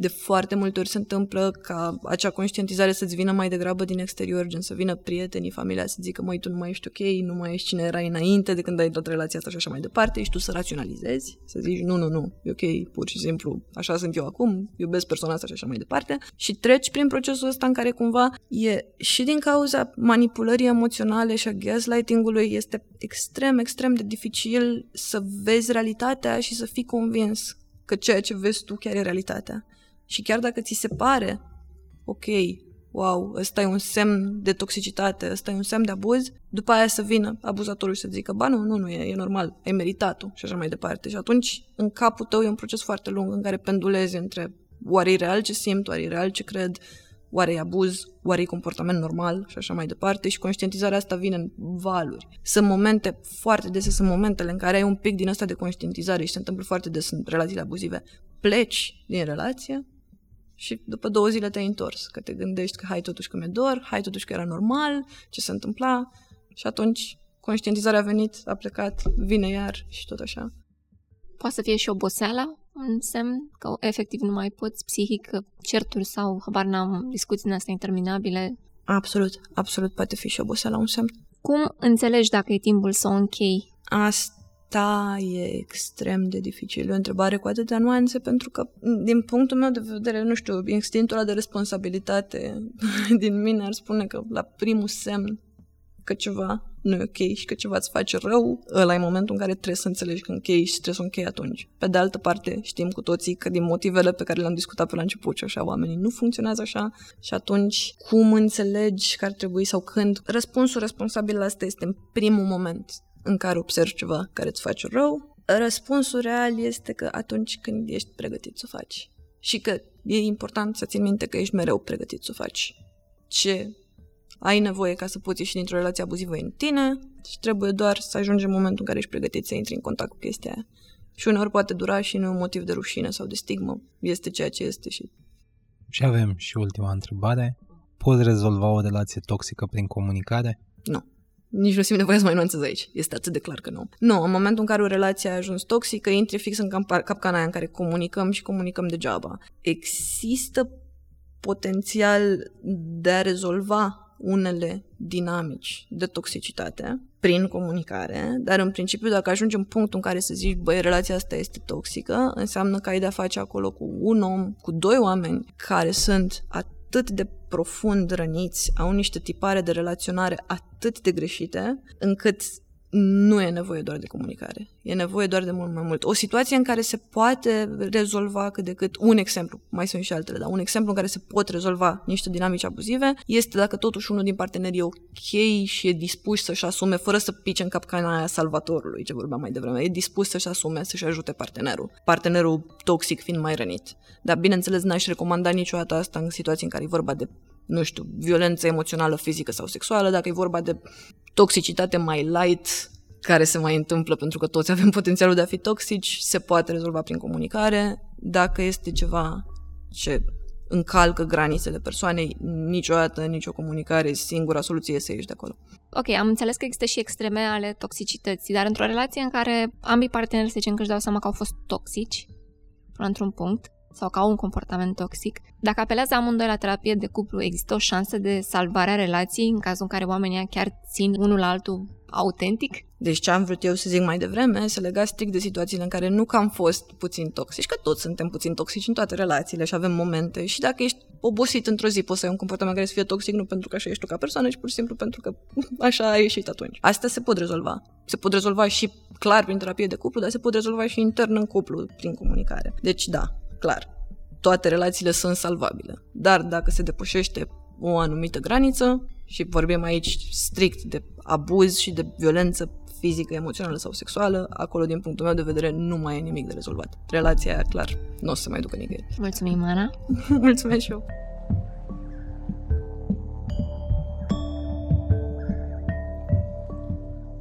[SPEAKER 1] de foarte multe ori se întâmplă ca acea conștientizare să-ți vină mai degrabă din exterior, gen să vină prietenii, familia să zică, măi, tu nu mai ești ok, nu mai ești cine erai înainte de când ai dat relația asta și așa mai departe și tu să raționalizezi, să zici, nu, nu, nu, e ok, pur și simplu, așa sunt eu acum, iubesc persoana asta și așa mai departe și treci prin procesul ăsta în care cumva e și din cauza manipulării emoționale și a gaslighting-ului este extrem, extrem de dificil să vezi realitatea și să fii convins că ceea ce vezi tu chiar e realitatea. Și chiar dacă ți se pare, ok, wow, ăsta e un semn de toxicitate, ăsta e un semn de abuz, după aia să vină abuzatorul și să zică, ba nu, nu, nu, e, e normal, ai meritat-o și așa mai departe. Și atunci, în capul tău e un proces foarte lung în care pendulezi între oare e real ce simt, oare e real ce cred, oare e abuz, oare e comportament normal și așa mai departe și conștientizarea asta vine în valuri. Sunt momente foarte dese, sunt momentele în care ai un pic din asta de conștientizare și se întâmplă foarte des în relațiile abuzive. Pleci din relație, și după două zile te-ai întors, că te gândești că hai totuși că mi-e dor, hai totuși că era normal, ce se întâmpla și atunci conștientizarea a venit, a plecat, vine iar și tot așa.
[SPEAKER 2] Poate să fie și oboseala un semn că efectiv nu mai poți psihic, certuri sau, habar n-am, discuții din astea interminabile.
[SPEAKER 1] Absolut, absolut poate fi și oboseala un semn.
[SPEAKER 2] Cum înțelegi dacă e timpul să o închei?
[SPEAKER 1] Asta ta e extrem de dificil. E o întrebare cu atâtea nuanțe pentru că, din punctul meu de vedere, nu știu, instinctul ăla de responsabilitate din mine ar spune că la primul semn că ceva nu e ok și că ceva îți face rău, ăla e momentul în care trebuie să înțelegi că închei și trebuie să închei atunci. Pe de altă parte, știm cu toții că din motivele pe care le-am discutat pe la început și așa, oamenii nu funcționează așa și atunci cum înțelegi că ar trebui sau când? Răspunsul responsabil la asta este în primul moment în care observi ceva care îți face rău, răspunsul real este că atunci când ești pregătit să o faci. Și că e important să ții minte că ești mereu pregătit să o faci. Ce ai nevoie ca să poți ieși dintr-o relație abuzivă în tine și trebuie doar să ajungi în momentul în care ești pregătit să intri în contact cu chestia aia. Și uneori poate dura și nu e un motiv de rușine sau de stigmă. Este ceea ce este și...
[SPEAKER 3] Și avem și ultima întrebare. Poți rezolva o relație toxică prin comunicare?
[SPEAKER 1] Nu nici nu simt nevoie să mai nuanțez aici. Este atât de clar că nu. Nu, în momentul în care o relație a ajuns toxică, intri fix în capcana aia în care comunicăm și comunicăm degeaba. Există potențial de a rezolva unele dinamici de toxicitate prin comunicare, dar în principiu dacă ajungi în punctul în care să zici, băi, relația asta este toxică, înseamnă că ai de-a face acolo cu un om, cu doi oameni care sunt atât atât de profund răniți, au niște tipare de relaționare atât de greșite, încât nu e nevoie doar de comunicare. E nevoie doar de mult mai mult. O situație în care se poate rezolva cât de cât, un exemplu, mai sunt și altele, dar un exemplu în care se pot rezolva niște dinamici abuzive este dacă totuși unul din parteneri e ok și e dispus să-și asume, fără să pice în capcana aia salvatorului, ce vorbeam mai devreme, e dispus să-și asume, să-și ajute partenerul. Partenerul toxic fiind mai rănit. Dar bineînțeles n-aș recomanda niciodată asta în situații în care e vorba de nu știu, violență emoțională, fizică sau sexuală, dacă e vorba de toxicitate mai light, care se mai întâmplă pentru că toți avem potențialul de a fi toxici, se poate rezolva prin comunicare. Dacă este ceva ce încalcă granițele persoanei, niciodată, nicio comunicare, singura soluție e să ieși de acolo.
[SPEAKER 2] Ok, am înțeles că există și extreme ale toxicității, dar într-o relație în care ambii parteneri, să zicem că își dau seama că au fost toxici, până într-un punct, sau că au un comportament toxic. Dacă apelează amândoi la terapie de cuplu, există o șansă de salvare a relației în cazul în care oamenii chiar țin unul la altul autentic?
[SPEAKER 1] Deci ce am vrut eu să zic mai devreme, să lega strict de situațiile în care nu că am fost puțin toxici, că toți suntem puțin toxici în toate relațiile și avem momente și dacă ești obosit într-o zi poți să ai un comportament care să fie toxic nu pentru că așa ești tu ca persoană, ci pur și simplu pentru că așa ai ieșit atunci. Astea se pot rezolva. Se pot rezolva și clar prin terapie de cuplu, dar se pot rezolva și intern în cuplu prin comunicare. Deci da, clar, toate relațiile sunt salvabile. Dar dacă se depășește o anumită graniță, și vorbim aici strict de abuz și de violență fizică, emoțională sau sexuală, acolo, din punctul meu de vedere, nu mai e nimic de rezolvat. Relația aia, clar, nu o să se mai ducă nicăieri.
[SPEAKER 2] Mulțumim, Ana!
[SPEAKER 1] Mulțumesc și eu!